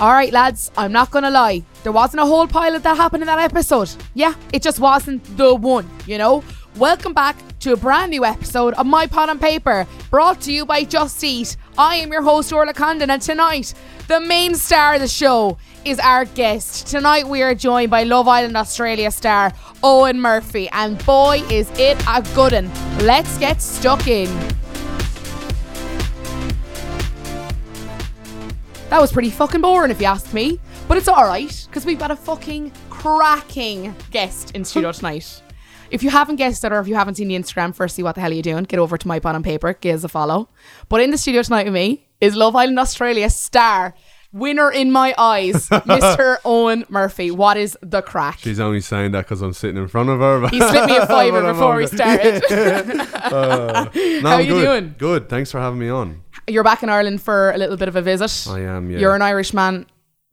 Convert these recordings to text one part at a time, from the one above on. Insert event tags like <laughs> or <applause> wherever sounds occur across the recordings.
All right, lads, I'm not going to lie. There wasn't a whole pilot that happened in that episode. Yeah, it just wasn't the one, you know? Welcome back to a brand new episode of My Pot on Paper, brought to you by Just Eat. I am your host, Orla Condon, and tonight, the main star of the show is our guest. Tonight, we are joined by Love Island Australia star Owen Murphy, and boy, is it a good one. Let's get stuck in. That was pretty fucking boring, if you ask me. But it's alright, because we've got a fucking cracking guest in studio <laughs> tonight. If you haven't guessed it or if you haven't seen the Instagram, firstly, what the hell are you doing? Get over to my pen and paper, give us a follow. But in the studio tonight with me is Love Island Australia star, winner in my eyes, <laughs> Mr. Owen Murphy. What is the crack? She's only saying that because I'm sitting in front of her. He slipped me a <laughs> fiver before we started. <laughs> Uh, no, How I'm you good. doing? Good. Thanks for having me on. You're back in Ireland for a little bit of a visit. I am. Yeah. You're an Irish man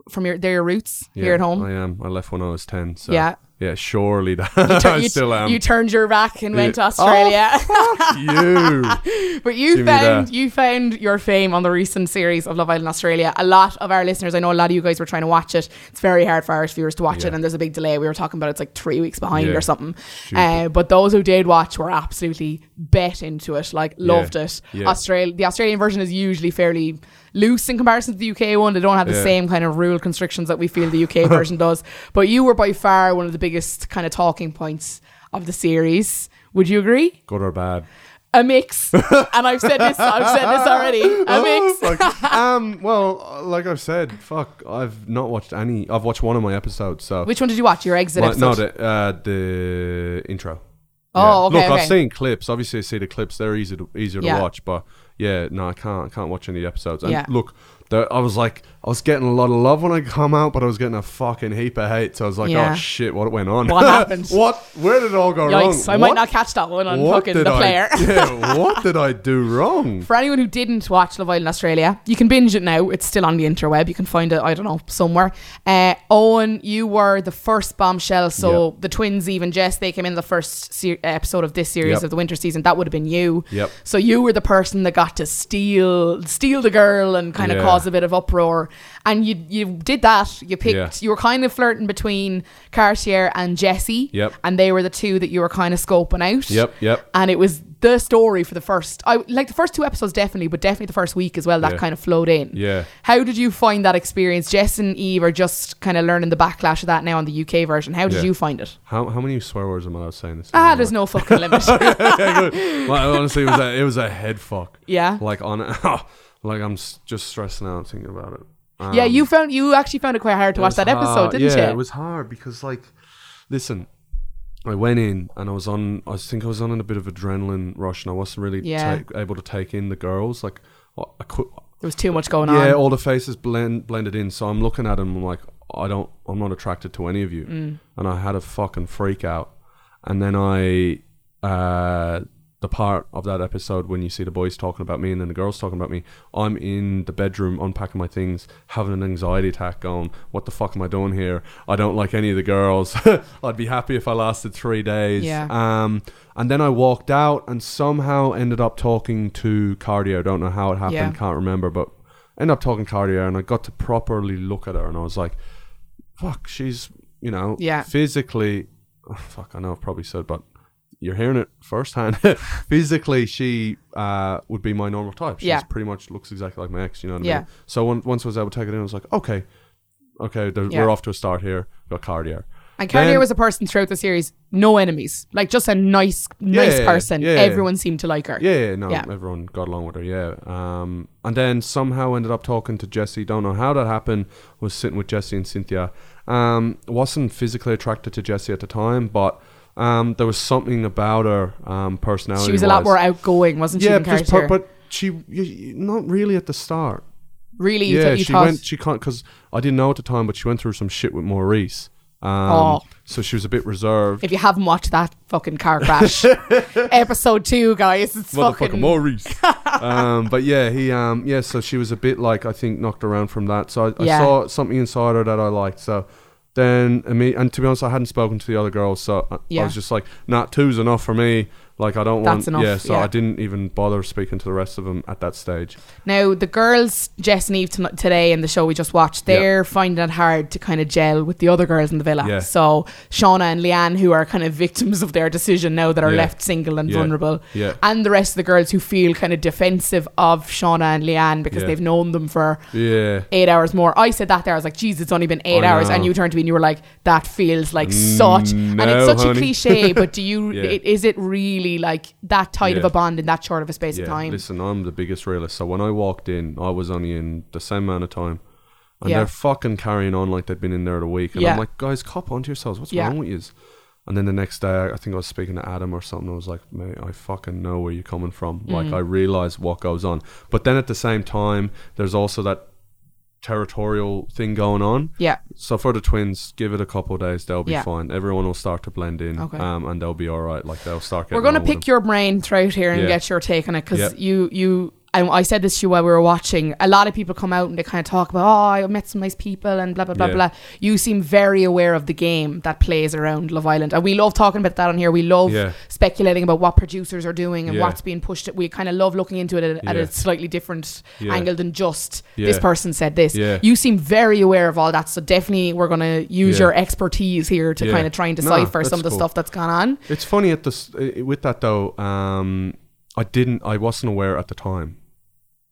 from your, they're your roots Yeah, here at home. I am. I left when I was ten. So Yeah. Yeah. Surely that Tur- <laughs> I you, still am. you turned your back and went to Yeah. Australia. <laughs> you. But you Give found you found your fame on the recent series of Love Island Australia. A lot of our listeners, I know a lot of you guys were trying to watch it. It's very hard for Irish viewers to watch it, and there's a big delay. We were talking about it's like three weeks behind Yeah. or something. Uh, but those who did watch were absolutely bet into it, like loved it. Yeah. Australia, the Australian version is usually fairly loose in comparison to the UK one. They don't have the Yeah. same kind of rule constrictions that we feel the UK <laughs> version does. But you were by far one of the biggest kind of talking points of the series. Would you agree? Good or bad? a mix. and I've said this. I've said this <laughs> already. A mix. Oh, fuck. um. Well, like I've said, fuck. I've not watched any. I've watched one of my episodes. So Which one did you watch? Your exit episode. no, the uh, the intro. Oh, okay, Look, okay. I've seen clips. Obviously, I see the clips. They're easy to easier Yeah. to watch. But yeah, no, I can't. I can't watch any episodes. And Yeah. look, there, I was like, I was getting a lot of love when I come out, but I was getting a fucking heap of hate. So I was like, Yeah. oh shit, what went on? What <laughs> happened? what? Where did it all go wrong? Yikes! I might What- not catch that one on what fucking did the I- player. <laughs> yeah, <laughs> what did I do wrong? For anyone who didn't watch Love Island Australia, you can binge it now. It's still on the interweb. You can find it, I don't know, somewhere. Uh, Owen, you were the first bombshell. So Yep. the twins, even Jess, they came in the first se- episode of this series Yep. of the winter season. That would have been you. Yep. So you were the person that got to steal steal the girl and kind of Yeah. cause a bit of uproar. And you you did that. You picked. Yeah. You were kind of flirting between Cartier and Jesse. Yep. And they were the two that you were kind of scoping out Yep, yep. and it was the story for the first I like the first two episodes definitely but definitely the first week as well that Yeah. kind of flowed in Yeah. how did you find that experience Jess and Eve are just kind of learning the backlash of that now on the UK version how did Yeah. you find it How how many swear words am I allowed saying this? ah there's no fucking limit. <laughs> Well, honestly, it was a, it was a head fuck. yeah Like on, <laughs> like I'm just stressing out thinking about it. Um, yeah you found you actually found it quite hard to watch that episode didn't yeah, you Yeah, it was hard because like, listen, I went in and I was on. I think I was on in a bit of adrenaline rush and I wasn't really Yeah. ta- able to take in the girls. Like, I I could, there was too much going yeah, on Yeah, all the faces blend blended in. So I'm looking at them I'm like, I don't, I'm not attracted to any of you, Mm. and I had a fucking freak out. And then I, uh, the part of that episode when you see the boys talking about me and then the girls talking about me, I'm in the bedroom unpacking my things, having an anxiety attack, going, "What the fuck am I doing here? I don't like any of the girls. <laughs> I'd be happy if I lasted three days." Yeah. Um, and then I walked out and somehow ended up talking to Cartier. Don't know how it happened, Yeah. can't remember, but ended up talking to Cartier and I got to properly look at her and I was like, fuck, she's, you know, Yeah. physically, oh, fuck, I know I've probably said, but you're hearing it firsthand. <laughs> physically, she uh, would be my normal type. She's Yeah. pretty much looks exactly like my ex, you know what I Yeah. mean? So when, once I was able to take it in, I was like, okay, okay, there, Yeah. we're off to a start here. Got Cartier. and Cartier Then- was a person throughout the series no enemies like just a nice nice Yeah, person yeah. everyone seemed to like her Yeah, yeah, no, everyone got along with her. Yeah, um, and then somehow ended up talking to Jesse. Don't know how that happened. Was sitting with Jesse and Cynthia. Um, wasn't physically attracted to Jesse at the time, but um, there was something about her um, personality. she was a lot more outgoing wasn't she Yeah, just per- but she not really at the start. really yeah, you she thought went. She can't because I didn't know at the time, but she went through some shit with Maurice. Um, Oh. so she was a bit reserved. if you haven't watched that fucking car crash <laughs> episode two guys it's Motherfucking fucking Maurice. <laughs> um, but yeah, he um, yeah. So she was a bit like I think knocked around from that. So I, Yeah. I saw something inside her that I liked. So then I mean, and to be honest, I hadn't spoken to the other girls, so I, Yeah. I was just like, "Nah, two's enough for me." Like I don't That's want. enough, yeah, so yeah. I didn't even bother speaking to the rest of them at that stage. Now, the girls, Jess and Eve ton- today in the show we just watched, they're finding it hard to kind of gel with the other girls in the villa. Yeah. So, Shauna and Leanne, who are kind of victims of their decision now that are Yeah. left single and Yeah. vulnerable, Yeah. and the rest of the girls who feel kind of defensive of Shauna and Leanne because Yeah. they've known them for Yeah. eight hours more. I said that there. I was like, geez, it's only been eight I hours. And you turned to me and you were like, that feels like such. and it's such a cliche, but do you, <laughs> Yeah. i- is it really like that tight of a bond in that short of a space of time? listen, I'm the biggest realist. So when I walked in, I was only in the same amount of time. And Yeah. they're fucking carrying on like they've been in there a week. And Yeah. I'm like, guys, cop onto yourselves. What's Yeah. wrong with you? And then the next day, I think I was speaking to Adam or something. I was like, mate, I fucking know where you're coming from. Mm. Like, I realize what goes on. But then at the same time, there's also that territorial thing going on. yeah. So for the twins, give it a couple of days, they'll be Yeah. fine. Everyone will start to blend in, Okay. um, and they'll be all right. Like they'll start. We're Getting going to on with pick them. your brain throughout here and Yeah. get your take on it because Yeah. you you. I, I said this to you while we were watching. A lot of people come out and they kind of talk about, oh, I met some nice people and blah blah blah Yeah. blah. You seem very aware of the game that plays around Love Island, and we love talking about that on here. We love Yeah. speculating about what producers are doing and Yeah. what's being pushed. We kind of love looking into it at, at a slightly different angle than just this person said this. You seem very aware of all that, so definitely we're going to use your expertise here to kind of try and decipher that's some of the cool. stuff that's gone on. It's funny at this with that though. Um, I didn't. I wasn't aware at the time.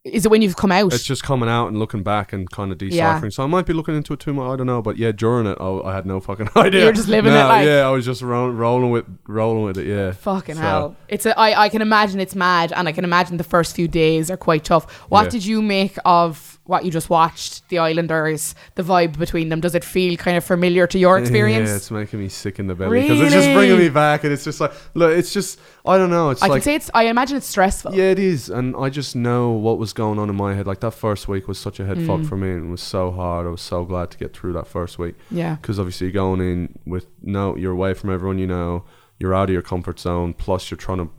Is it when you've come out? It's just coming out and looking back and kind of deciphering. Yeah. So I might be looking into it too much. I don't know. But yeah, during it, I, I had no fucking <laughs> idea. You're just living No, it, like- yeah, I was just ro- rolling with rolling with it. Yeah, Fucking So, hell. It's a, I, I can imagine it's mad and I can imagine the first few days are quite tough. What Yeah. did you make of what you just watched, the Islanders, the vibe between them? Does it feel kind of familiar to your <laughs> experience? Yeah, it's making me sick in the belly because it's just bringing me back, and it's just like look, it's just I don't know. It's I like can say it's I imagine it's stressful. Yeah, it is, and I just know what was going on in my head. Like that first week was such a head Mm. fuck for me, and it was so hard. I was so glad to get through that first week Yeah. because obviously you're going in with no, you're away from everyone you know, you're out of your comfort zone. Plus, you're trying to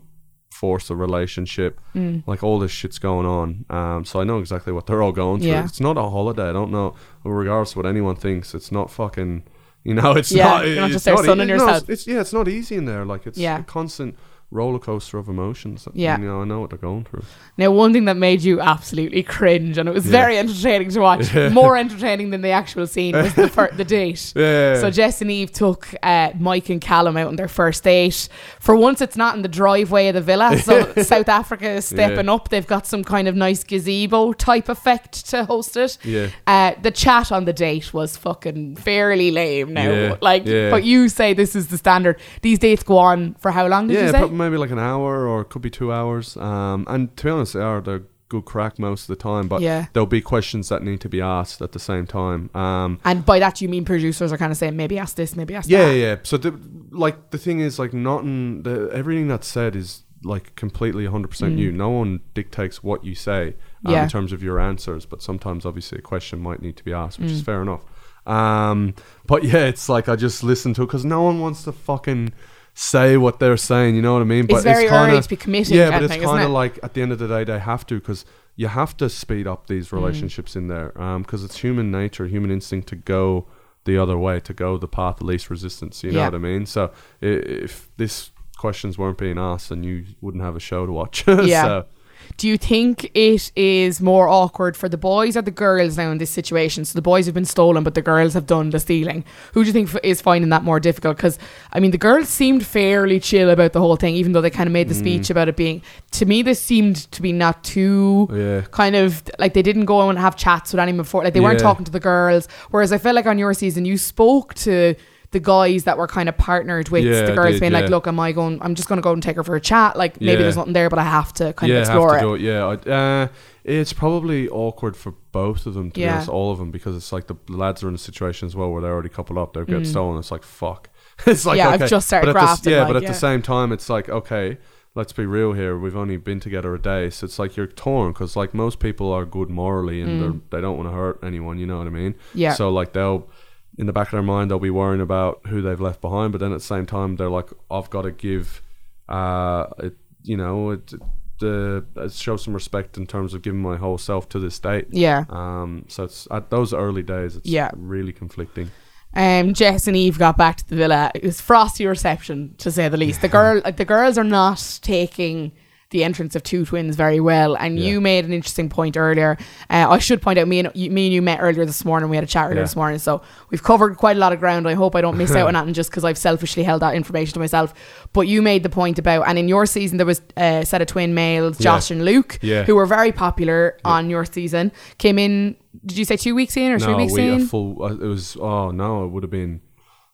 force a relationship. Mm. Like all this shit's going on. Um, so I know exactly what they're all going through. Yeah. It's not a holiday. I don't know, regardless of what anyone thinks. It's not fucking. You know, <laughs> it's Yeah, not. you're not it's just there not sunning e- no, it's, it's yeah, it's not easy in there. Like it's Yeah. a constant roller coaster of emotions. Yeah. you know, I know what they're going through. Now, one thing that made you absolutely cringe, and it was Yeah. very entertaining to watch, Yeah. <laughs> more entertaining than the actual scene, was the, fir- the <laughs> date. Yeah. So Jess and Eve took uh, Mike and Callum out on their first date. For once, it's not in the driveway of the villa. So <laughs> South Africa is stepping up. They've got some kind of nice gazebo type effect to host it. Yeah. Uh, the chat on the date was fucking fairly lame now. Like, but you say this is the standard. These dates go on for how long? Did you say? Maybe like an hour or it could be two hours. Um, and to be honest, they are they're good crack most of the time. But Yeah. there'll be questions that need to be asked at the same time. Um, and by that you mean producers are kind of saying maybe ask this, maybe ask yeah, that. yeah. Yeah. So the, like the thing is like not in the everything that's said is like completely 100% you. No one dictates what you say um, Mm. Yeah. in terms of your answers, but sometimes obviously a question might need to be asked, which is Mm. fair enough. Um, but yeah, it's like I just listen to it because no one wants to fucking say what they're saying. You know what I mean? It's very kinda- early to be committing. Yeah, but it's kind it? of like at the end of the day they have to because you have to speed up these Mm. relationships in there because it's human nature, human instinct to go the other way, to go the path of least resistance. You know Yeah. what I mean? So if this questions weren't being asked, then you wouldn't have a show to watch. <laughs> Yeah. so, Do you think it is more awkward for the boys or the girls now in this situation? So the boys have been stolen, but the girls have done the stealing. Who do you think f- is finding that more difficult? Because I mean, the girls seemed fairly chill about the whole thing, even though they kind of made the Mm. speech about it being. To me, this seemed to be not too. yeah. Kind of like they didn't go and have chats with anyone before, like they weren't talking to the girls. Whereas I felt like on your season, you spoke to the guys that were kind of partnered with Yeah, the girls, did, being like, "Look, "Look, am I going? I'm just going to go and take her for a chat. Like maybe Yeah. there's nothing there, but I have to kind yeah, of explore it." to do it. Yeah, uh, it's probably awkward for both of them to Yeah. be honest, all of them, because it's like the lads are in a situation as well where they're already coupled up, they're getting Mm. stolen. It's like fuck. <laughs> it's like Yeah, I've just started but at the, grafting, yeah, like, but at yeah. the same time, it's like okay. Let's be real here. We've only been together a day, so it's like you're torn because, like, most people are good morally and they're they don't want to hurt anyone. You know what I mean? Mm. Yeah. So like they'll, in the back of their mind, they'll be worrying about who they've left behind, but then at the same time, they're like, I've got to give, uh, it, you know, it, the uh, show some respect in terms of giving my whole self to this date. Yeah. Um, so it's at those early days, it's Yeah. really conflicting. Um, Jess and Eve got back to the villa. It was frosty reception, to say the least. The girl, like the girls, are not taking the entrance of two twins very well. And Yeah. you made an interesting point earlier. Uh, I should point out, me and you, me and you met earlier this morning. We had a chat earlier Yeah. this morning, so we've covered quite a lot of ground. I hope I don't miss out on <laughs> anything just because I've selfishly held that information to myself. But you made the point about, and in your season there was a set of twin males, Josh and Luke, Yeah. who were very popular on your season. Came in. Did you say two weeks in or three no, weeks we a in? full. Uh, it was. Oh no, it would have been.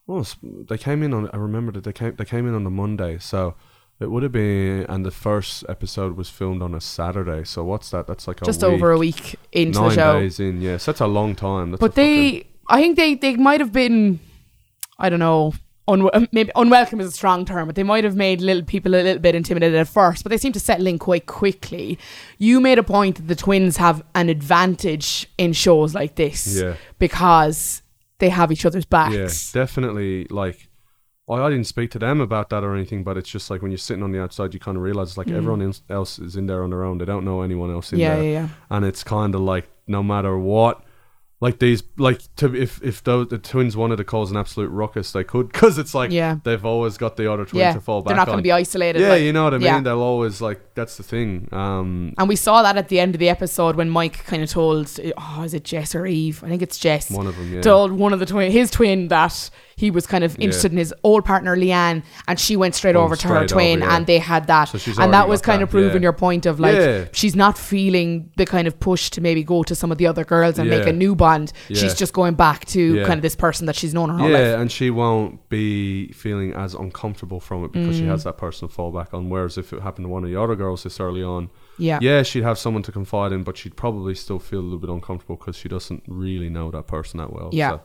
Well, they came in on. I remember that they came. They came in on the Monday, so it would have been. And the first episode was filmed on a Saturday. So what's that? That's like a just week, over a week into nine the show. days in. Yes, that's a long time. That's But a fucking- they, I think they, they might have been, I don't know, un- <laughs> maybe unwelcome is a strong term, but they might have made little people a little bit intimidated at first. But they seem to settle in quite quickly. You made a point that the twins have an advantage in shows like this Yeah. because they have each other's backs. Yeah, definitely. Like, I, I didn't speak to them about that or anything, but it's just like when you're sitting on the outside, you kind of realize like everyone else- else is in there on their own. They don't know anyone else in Mm. Yeah, there, yeah, yeah. and it's kind of like no matter what. Like these, like to if if those, the twins wanted to cause an absolute ruckus, they could <laughs> because it's like Yeah. they've always got the other twin Yeah, to fall back they're not going to be isolated. yeah, like- you know what I mean. yeah. They'll always like that's the thing. Um, And we saw that at the end of the episode when Mike kind of told, oh, is it Jess or Eve? I think it's Jess. one of them, yeah. told one of the twin, his twin, that he was kind of interested in his old partner Leanne, and she went straight Oh, over to her twin, over, yeah. and they had that, So and that was kind that, of proving yeah. your point of like Yeah. she's not feeling the kind of push to maybe go to some of the other girls and make a new bond. Yeah. She's just going back to Yeah. kind of this person that she's known her whole yeah, life. and she won't be feeling as uncomfortable from it because Mm. she has that person to fall back on. Whereas if it happened to one of the other girls this early on, Yeah. yeah, she'd have someone to confide in, but she'd probably still feel a little bit uncomfortable because she doesn't really know that person that well. Yeah. so.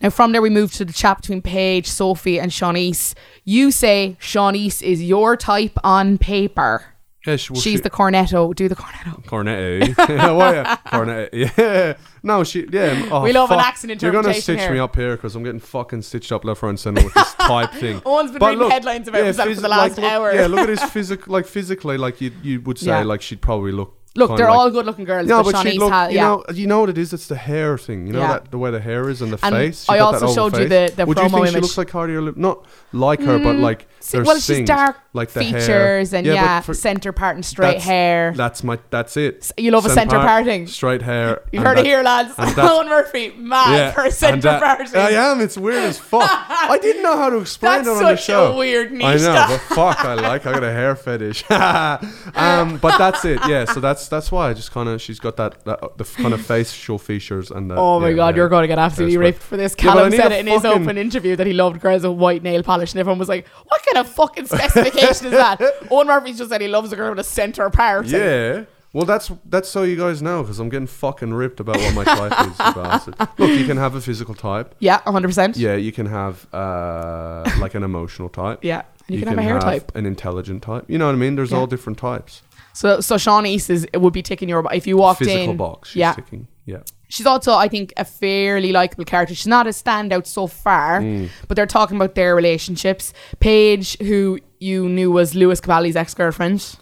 Now, from there, we move to the chat between Paige, Sophie, and Siânnise. You say Siânnise is your type on paper. Yeah, she, well, She's she, the cornetto. Do the cornetto. Cornetto. <laughs> <laughs> yeah, yeah, Cornetto. Yeah. No, she. Yeah. Oh, We love an fuck. accent You're gonna stitch here. me up here because I'm getting fucking stitched up left, right, and center with this <laughs> type thing. Owen's been But reading headlines about himself for the last look, hour. Yeah, look at his physical. Like physically, like you, you would say, Yeah. like she'd probably look. Look, they're like, all good-looking girls, No, but, but she'd Siânnise look. has, you yeah. know, you know what it is. It's the hair thing. You know Yeah. that the way the hair is and the And face. I She got also showed you the- the Would you promo think she looks like Cardi or Lip? Not like her, but mm. like there's well, she's dark like the hair. features and but yeah, for- centre part and straight that's- hair. That's my. That's it. you love a centre part, parting. straight hair. <laughs> You've heard it here, lads. Owen Murphy, mad for a and centre that- parting. I am. It's weird as fuck. I didn't know how to explain That's it on the show. weird niche, I know, but fuck, I like. I got a hair fetish. <laughs> um, but that's it. Yeah. So that's that's why I just kind of she's got that, that the kind of facial features and that. Oh my yeah, god, yeah. you're going to get absolutely raped for this. Yeah, Callum said it in his open interview that he loved girls with white nail polish, and everyone was like, "What kind of fucking specification is that?" <laughs> Owen Murphy just said he loves a girl with a centre part. Yeah. Well, that's that's so you guys know because I'm getting fucking ripped about what my type is. you <laughs> bastard. Look, you can have a physical type. yeah, hundred percent. Yeah, you can have uh, like an emotional type. <laughs> yeah. And you, can, have a hair type. an intelligent type. You know what I mean? There's Yeah. all different types. So, so Siânnise is it would be ticking your if you walked Physical in. Physical box. Yeah, ticking. Yeah. She's also I think a fairly likable character. She's not a standout so far, Mm. but they're talking about their relationships. Paige, who you knew was Lewis Capaldi's ex girlfriend.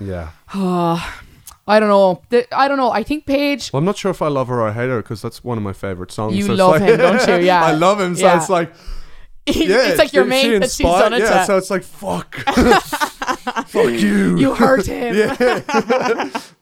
Yeah. Oh, <sighs> I don't know. The, I don't know. I think Paige. Well, I'm not sure if I love her or I hate her because that's one of my favorite songs. You so love like- him, don't you? <laughs> Yeah. I love him. So Yeah. it's like, <laughs> it's like your mate she that she's done it Yeah, to. so it's like, fuck. <laughs> fuck you. you hurt him.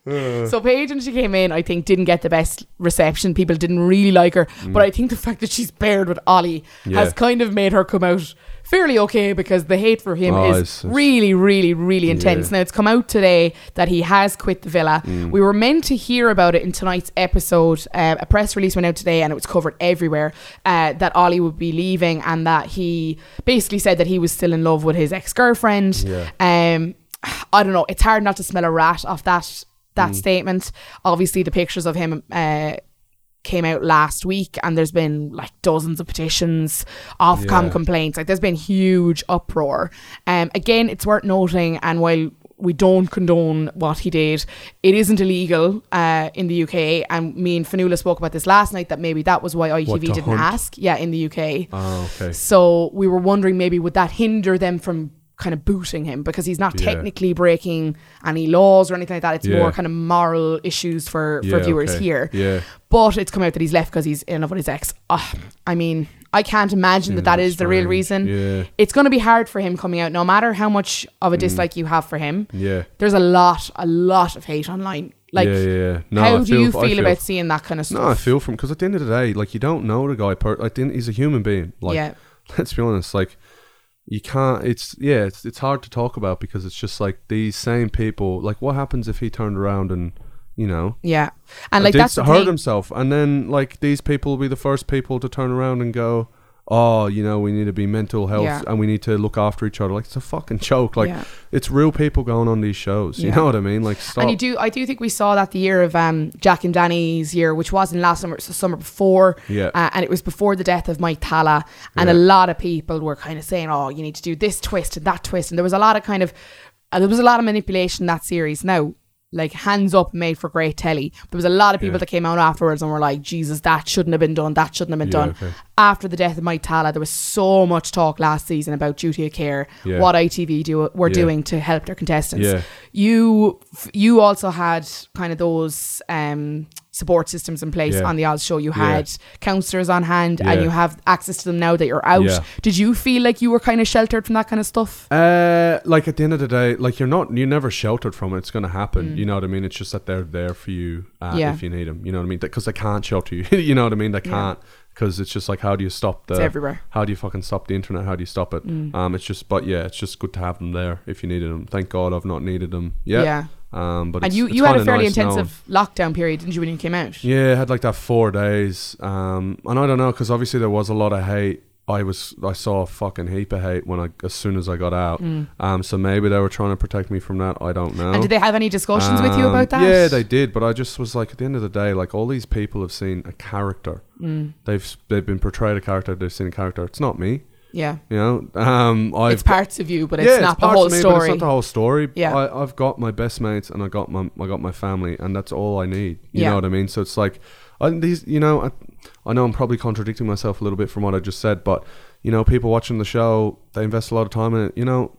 <laughs> so Paige, when she came in, I think didn't get the best reception. People didn't really like her, but I think the fact that she's paired with Ollie Mm. Yeah. has kind of made her come out fairly okay because the hate for him Oh, is really, really, really intense. Yeah. Now it's come out today that he has quit the villa. Mm. We were meant to hear about it in tonight's episode. Uh, a press release went out today, and it was covered everywhere uh, that Ollie would be leaving, and that he basically said that he was still in love with his ex girlfriend. Yeah. Um, I don't know. It's hard not to smell a rat off that Mm. that statement. Obviously, the pictures of him uh, came out last week, and there's been like dozens of petitions, Ofcom Yeah. complaints. Like, there's been huge uproar. Um, again, it's worth noting, and while we don't condone what he did. It isn't illegal uh, in the UK, and me and Fanula spoke about this last night. That maybe that was why ITV What, didn't hunt? ask. Yeah, in the UK. Oh, okay. So we were wondering maybe would that hinder them from kind of booting him because he's not Yeah. technically breaking any laws or anything like that. It's Yeah. more kind of moral issues for, for Yeah, viewers okay. here. Yeah. But it's come out that he's left because he's in love with his ex. Ah, I mean, I can't imagine that Yeah, that is the real reason. Yeah. It's going to be hard for him coming out, no matter how much of a Mm. dislike you have for him. Yeah. There's a lot, a lot of hate online. Like, yeah, yeah, yeah. No, how I do you I feel, about seeing that kind of stuff? No, I feel from because at the end of the day, like you don't know the guy. Per- like he's a human being. Like yeah, <laughs> let's be honest, like you can't. It's yeah, it's it's hard to talk about because it's just like these same people. Like what happens if he turned around and you know yeah, and like that's hurt thing. himself, and then like these people will be the first people to turn around and go. Oh, you know, we need to be mental health Yeah. and we need to look after each other. Like it's a fucking joke. Like Yeah. it's real people going on these shows. You Yeah. know what I mean? Like stop. And you do, I do think we saw that the year of um, Jack and Danny's year, which wasn't last summer, it was the summer before. Yeah. Uh, and it was before the death of Mike Talla. And a lot of people were kind of saying, oh, you need to do this twist and that twist. And there was a lot of kind of, uh, there was a lot of manipulation in that series. Now, like hands up made for great telly. There was a lot of people Yeah. that came out afterwards and were like, Jesus, that shouldn't have been done. That shouldn't have been Yeah, done. okay. After the death of Mike Talla, there was so much talk last season about duty of care, Yeah. what ITV do were doing to help their contestants you you also had kind of those um, support systems in place Yeah. on the Oz show. You Yeah. had counselors on hand, and you have access to them now that you're out. Yeah. Did you feel like you were kind of sheltered from that kind of stuff? Uh, like at the end of the day, like you're not, you're never sheltered from it. It's gonna happen. Mm. You know what I mean? It's just that they're there for you uh, Yeah. if you need them. You know what I mean? Because they can't shelter you. <laughs> you know what I mean? They can't because it's just like how do you stop the? It's everywhere. How do you fucking stop the internet? How do you stop it? Mm. Um, it's just, but yeah, it's just good to have them there if you needed them. Thank God I've not needed them yet. Yeah. Um, but And it's- you, you had a fairly nice knowing- intensive lockdown period, didn't you, when you came out? Yeah, I had like that four days. Um, and I don't know because obviously there was a lot of hate. I was I saw a fucking heap of hate when I as soon as I got out. Um, so maybe they were trying to protect me from that. I don't know. Mm. And did they have any discussions with you Um, about that? Yeah, they did. But I just was like, at the end of the day, like all these people have seen a character. Mm. They've they've been portrayed a character. They've seen a character. It's not me. Yeah. You know. Um, I've it's parts of you, but it's yeah, not the whole me, story. It's not the whole story. Yeah. I, I've got my best mates and I got my I got my family, and that's all I need. You Yeah. know what I mean? So it's like, I, these, you know, I, I know I'm probably contradicting myself a little bit from what I just said, but you know, people watching the show, they invest a lot of time in it. You know,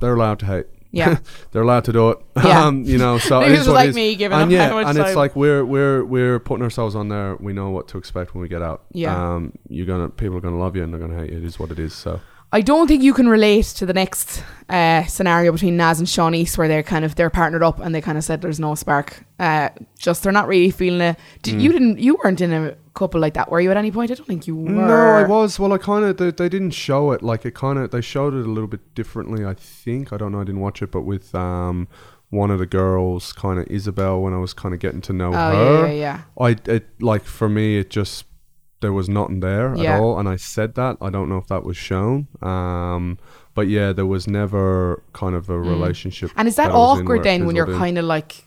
they're allowed to hate. Yeah. <laughs> they're allowed to do it. Yeah. <laughs> Um, you know, so <laughs> it it is was what it like me giving and up yeah, and it's like we're we're we're putting ourselves on there. We know what to expect when we get out. Yeah. Um, you're gonna people are gonna love you and they're gonna hate you. It is what it is. So I don't think you can relate to the next uh, scenario between Nas and Siânnise, where they're kind of they're partnered up and they kind of said there's no spark. Uh, just they're not really feeling it. Did, You didn't. You weren't in a couple like that, were you? At any point, I don't think you were. No, I was. Well, I kind of they, they didn't show it. Like it kind of they showed it a little bit differently. I think I don't know. I didn't watch it, but with um one of the girls, kind of Isabel, when I was kind of getting to know Oh her, yeah, yeah, I it like for me it just there was nothing there Yeah. at all, and I said that. I don't know if that was shown. Um, but yeah, there was never kind of a relationship. Mm. And is that, I was in where awkward then when you're kind of like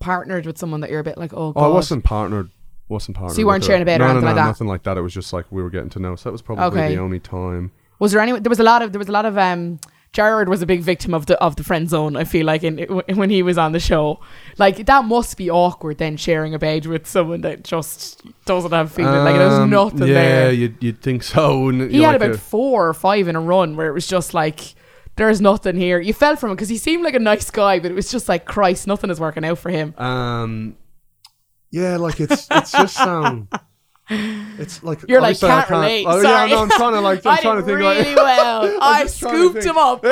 partnered with someone that you're a bit like, oh, God. Oh, I wasn't partnered. Wasn't partnered. So you weren't sharing a bed or anything no, like that? Nothing like that. It was just like we were getting to know. So that was probably Okay. the only time. Was there any? There was a lot of. There was a lot of. Um, Jared was a big victim of the of the friend zone. I feel like in when he was on the show, like that must be awkward. Then sharing a bed with someone that just doesn't have feeling. like there's Um, nothing yeah, there. you'd, you'd think so. He had like about a- four or five in a run where it was just like, there's nothing here. You fell from him because he seemed like a nice guy, but it was just like, Christ, nothing is working out for him. um, yeah, like it's it's just um, <laughs> it's like You're like, obviously I can't relate. Oh Sorry. yeah, no, I'm trying to like <laughs> I'm I trying to think really like. <laughs> well. I just trying to scooped him up.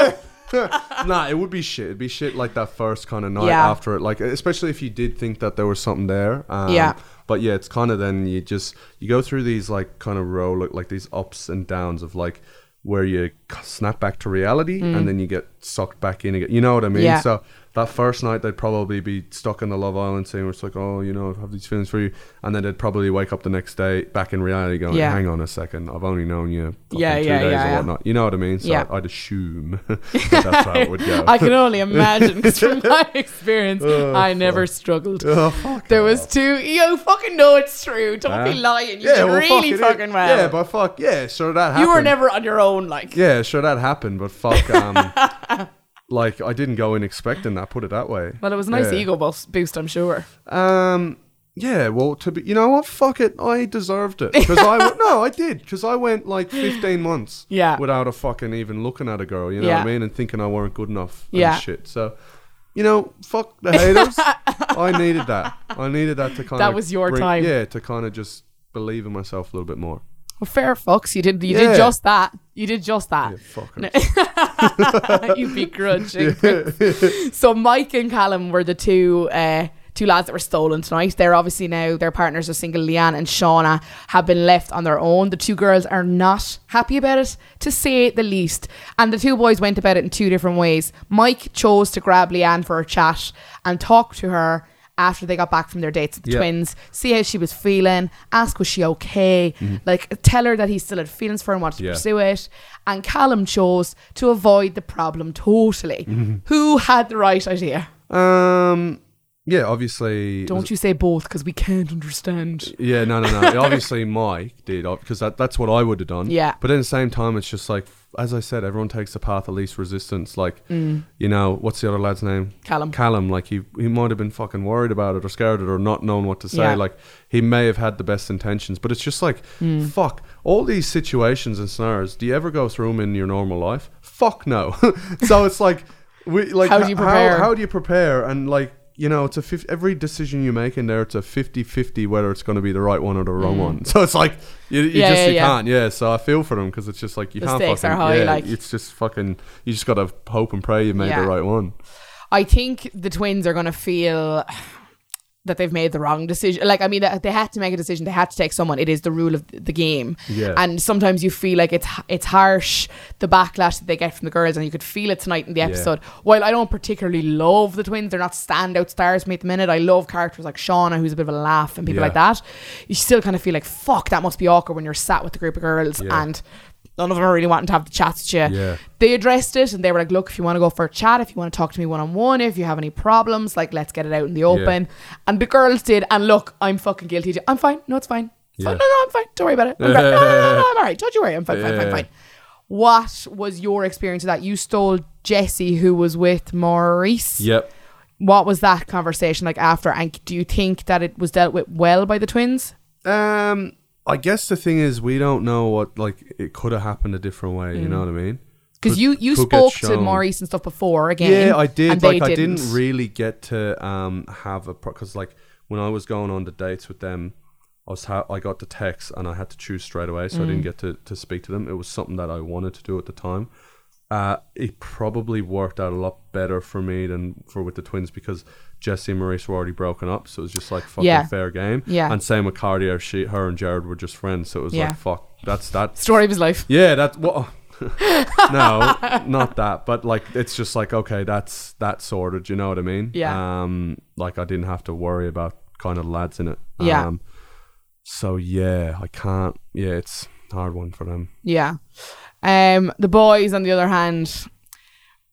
<laughs> nah, it would be shit. It'd be shit like that first kind of night Yeah. after it, like especially if you did think that there was something there. Um, Yeah. But yeah, it's kind of then you just you go through these like kind of row like these ups and downs of like where you snap back to reality and then you get sucked back in again. You know what I mean? Mm. Yeah. So that first night they'd probably be stuck in the Love Island scene where it's like, oh, you know, I have these feelings for you, and then they'd probably wake up the next day back in reality going, Yeah. hang on a second, I've only known you Yeah, two yeah, days yeah, or yeah. whatnot. You know what I mean? So Yeah. I'd assume <laughs> that <laughs> that's how it would go. I can only imagine because from my <laughs> experience, Oh, I never struggled. Oh, fuck There off. was two. You fucking know it's true. Don't be lying. You did well, really fuck fucking well. Yeah, but fuck, yeah, sure that happened. you were never on your own. Like, Yeah, sure that happened, but fuck, um, like I didn't go in expecting that. Put it that way. well, it was a nice Yeah. ego boost, boost, I'm sure. Um, Yeah, well, to be, you know what? Fuck it, I deserved it because I <laughs> no, I did because I went like fifteen months, Yeah. without a fucking even looking at a girl, you know Yeah. what I mean, and thinking I weren't good enough, and Yeah. shit. So, you know, fuck the haters. I needed that. I needed that to kind <laughs> of That was your time. yeah, to kind of just believe in myself a little bit more. Well, fair fucks. You did. You Yeah. did just that. You did just that. Yeah, fuck <laughs> you begrudging. <laughs> so Mike and Callum were the two uh, two lads that were stolen tonight. They're obviously now their partners are single. Leanne and Shauna have been left on their own. The two girls are not happy about it, to say the least. And the two boys went about it in two different ways. Mike chose to grab Leanne for a chat and talk to her. After they got back from their dates with the Yeah. twins, see how she was feeling, ask was she okay, like tell her that he still had feelings for her and wanted to Mm-hmm. Yeah. pursue it. And Callum chose to avoid the problem totally. Mm-hmm. Who had the right idea? Um, yeah, obviously. Don't you say both because we can't understand. Yeah, no, no, no. <laughs> Obviously, Mike did because that, that's what I would have done. Yeah. But at the same time, it's just like, as I said, everyone takes the path of least resistance. Like, you know, what's the other lad's name? Mm. Callum. Callum. Like, he he might have been fucking worried about it or scared it or not knowing what to say. Yeah. Like, he may have had the best intentions, but it's just like, Mm. fuck. All these situations and scenarios. Do you ever go through them in your normal life? Fuck no. <laughs> so it's like, we like How do you prepare? How, do you prepare? And like. You know, it's a 50, every decision you make in there, it's a 50-50 whether it's going to be the right one or the wrong one. <laughs> So it's like you, you Mm. Yeah, just yeah, you yeah. can't. Yeah, so I feel for them because it's just like you The can't stakes fucking. are high, yeah, like- it's just fucking. You just gotta hope and pray you made the right one. I think the twins are going to feel that they've made the wrong decision. Like, I mean, they had to make a decision. They had to take someone. It is the rule of the game. Yeah. And sometimes you feel like it's it's harsh the backlash that they get from the girls, and you could feel it tonight in the episode. While I don't particularly love the twins, they're not standout stars for me at the minute. I love characters like Shauna, who's a bit of a laugh, and people Yeah. like that. You still kind of feel like fuck. That must be awkward when you're sat with a group of girls Yeah. and. None of them are really wanting to have the chats with you Yeah. they addressed it and they were like, look, if you want to go for a chat, if you want to talk to me one on one, if you have any problems, like let's get it out in the open. And the girls did. And look, I'm fucking guilty. I'm fine. No, it's fine. It's fine. No, no, I'm fine. Don't worry about it. I'm, great. no, no, no, no, I'm all right. Don't you worry. I'm fine, fine, fine, fine. What was your experience of that? You stole Jesse, who was with Maurice. Yep. What was that conversation like after? And do you think that it was dealt with well by the twins? Um, I guess the thing is, we don't know what like it could have happened a different way. You know what I mean? Because Could- you, you could get spoke to shown. Maurice and stuff before again. Yeah, I did. and they Like, I didn't didn't. really get to um have a because like when I was going on the dates with them, I was ha- I got the text and I had to choose straight away, so I Mm. didn't get to to speak to them. It was something that I wanted to do at the time. Uh, it probably worked out a lot better for me than for with the twins because Jesse and Maurice were already broken up, so it was just like fucking Yeah. fair game. Yeah. And same with Cartier, she, her and Jared were just friends, so it was Yeah. like fuck. That's that. Story of his life. Yeah, that's what. <laughs> no, not that. But like, it's just like okay, that's that's sorted. You know what I mean? Yeah. Um, like I didn't have to worry about kind of lads in it. Yeah. Um, so yeah, I can't. Yeah, it's a hard one for them. Yeah. Um, the boys, on the other hand,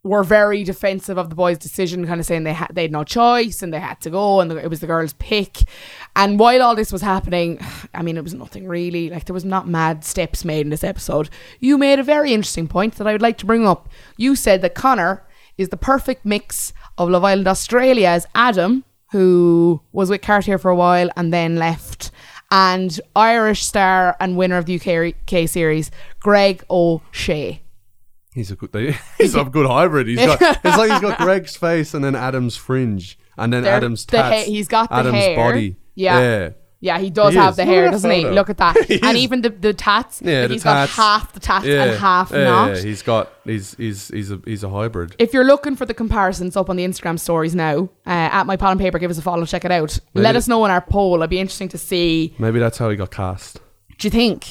were very defensive of the boys' decision, kind of saying they had they had no choice and they had to go, and it was the girls' pick. And while all this was happening, <sighs> I mean, it was nothing really. Like there was not mad steps made in this episode. You made a very interesting point that I would like to bring up. You said that Connor is the perfect mix of Love Island Australia as Adam, who was with Cartier for a while and then left, and Irish star and winner of the UK series, Greg O'Shea. He's a good. They, <laughs> he's a good hybrid. He's got. <laughs> It's like he's got Greg's face and then Adam's fringe and then There- Adam's the tats. ha- he's got the Adam's hair. body. Yeah. Yeah. Yeah, he does He have is. the hair, doesn't he? Look at that. <laughs> And even the, the tats. Yeah, like the he's tats. got half the tats and half yeah, not. Yeah, he's got. He's he's he's a he's a hybrid. if you're looking for the comparisons up on the Instagram stories now, uh, at my pen and paper, give us a follow, check it out. Maybe Let us know in our poll. It'd be interesting to see. Maybe that's how he got cast. Do you think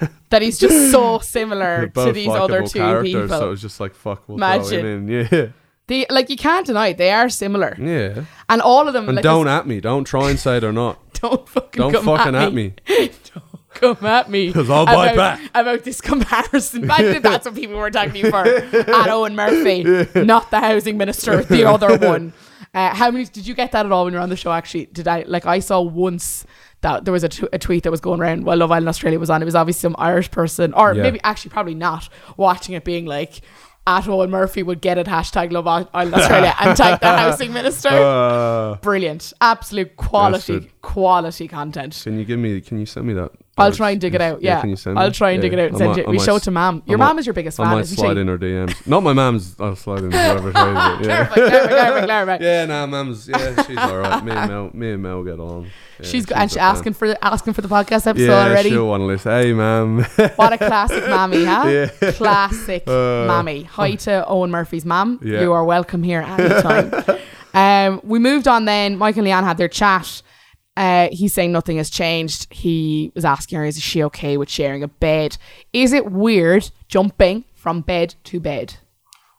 <laughs> that he's just so similar to these other two people? So it was just like fuck. We'll Imagine. <laughs> Yeah, They like you can't deny it, they are similar, yeah. and all of them. And like, don't at me. Don't try and say they're not. <laughs> don't fucking Don't come fucking at at me. come at me 'Cause I'll bite about, back. about this comparison. That's what people were attacking you for. At Owen Murphy, not the housing minister, the other one. Uh, how many did you get that at all when you were on the show? Actually, did I like I saw once that there was a, t- a tweet that was going around while Love Island Australia was on. It was obviously some Irish person, or Yeah. maybe actually probably not watching it, being like. at Owen Murphy would get it hashtag Love Island Australia and tag the <laughs> housing minister. Uh, Brilliant, absolute quality, quality content. can you give me? Can you send me that? I'll try and dig it out. Yeah, can you send I'll try and dig it out and I send might- it. I We might show it s- to Mam. I Your might- mum is your biggest I fan, might isn't slide she? in her DMs. Not my mom's. I'll slide in whoever tries it. <laughs> Yeah. Clarify, clarify, clarify, clarify. Yeah, nah, mum's. Yeah, she's all right. Me and Mel, me and Mel get on. Yeah, she's go- and a she's fan. asking for the, asking for the podcast episode Yeah, already. she'll want to listen. Hey, mum. What a classic <laughs> mammy, huh? Yeah. Classic <laughs> Uh, mammy. Hi to Owen Murphy's mum. Yeah. You are welcome here anytime. um, we moved on then. Mike and Leanne had their chat. Uh, he's saying nothing has changed. He was asking her, is she okay with sharing a bed? Is it weird jumping from bed to bed?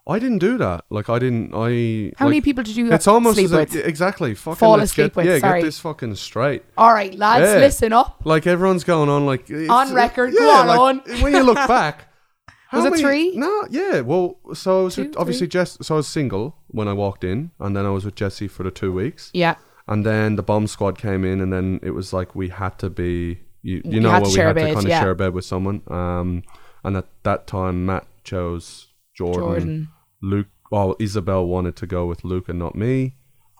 I didn't do that. Like I didn't. I. How like, many people did you It's almost sleep as a- with? exactly. Fucking Fall asleep get, with, Yeah, sorry. get this fucking straight. All right, lads, Yeah. listen up. Like everyone's going on like On record, go yeah, on, like, Owen. When you look back, <laughs> how Was it many- three? No, yeah. Well, so I was Two, with, obviously Jess. So I was single when I walked in, and then I was with Jesse for the two weeks, Yeah. And then the bomb squad came in, and then it was like we had to be. You, you You know where we had to kind of yeah. share a bed with someone. Um, and at that time, Matt chose Jordan. Jordan. Luke. Well, Isabel wanted to go with Luke and not me.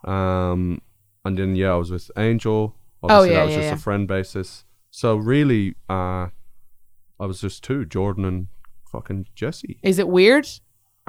Um, and then yeah, I was with Angel. Obviously, Oh, yeah, that was yeah, just a friend basis. So really, uh, I was just two, Jordan and fucking Jesse. Is it weird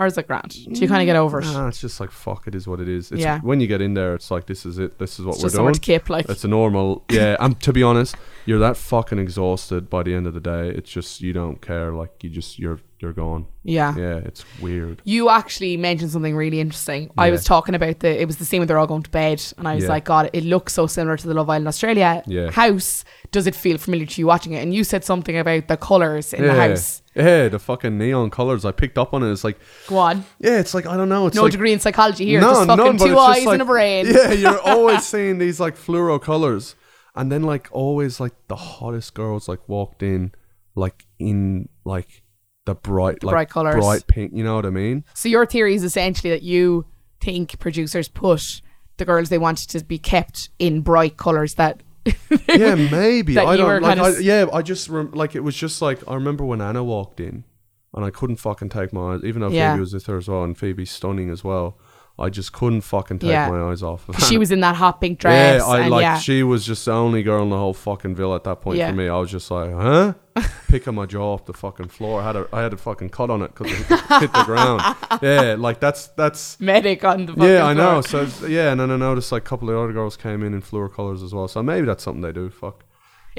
or is it grand? Do you kind of get over it? Nah, it's just like fuck. It is what it is. It's, Yeah. When you get in there, it's like this is it. This is what It's we're just somewhere doing. to kip, like. It's a normal. Yeah. And to be honest, you're that fucking exhausted by the end of the day. It's just you don't care. Like you just you're you're gone. Yeah. Yeah. It's weird. You actually mentioned something really interesting. I was talking about the. It was the scene when they're all going to bed, and I was Yeah. like, God, it looks so similar to the Love Island Australia Yeah. house. Does it feel familiar to you watching it? And you said something about the colors in the house. Yeah. The fucking neon colors. I picked up on it. It's like Go on. yeah. It's like I don't know. It's No like, degree in psychology here. No, just fucking none, two eyes like- and a brain. <laughs> Yeah, you're always <laughs> seeing these like fluoro colors, and then like always like the hottest girls like walked in, like in like the bright, like bright colours. bright pink. You know what I mean? So your theory is essentially that you think producers put the girls they wanted to be kept in bright colors that. <laughs> Yeah, maybe. That I don't like. I, yeah, I just rem- like it was just like I remember when Anna walked in, and I couldn't fucking take my eyes, even though Yeah. Phoebe was with her as well, and Phoebe's stunning as well. I just couldn't fucking take Yeah. my eyes off of her. she was in that hot pink <laughs> dress. Yeah, I like. yeah. She was just the only girl in the whole fucking villa at that point Yeah. for me. I was just like, huh? <laughs> Picking my jaw off the fucking floor. I had a, I had a fucking cut on it because it hit, hit the ground. <laughs> Yeah, like that's that's. medic on the Yeah, I know. floor. So yeah, and then I noticed like a couple of other girls came in in fluor colors as well. So maybe that's something they do. Fuck.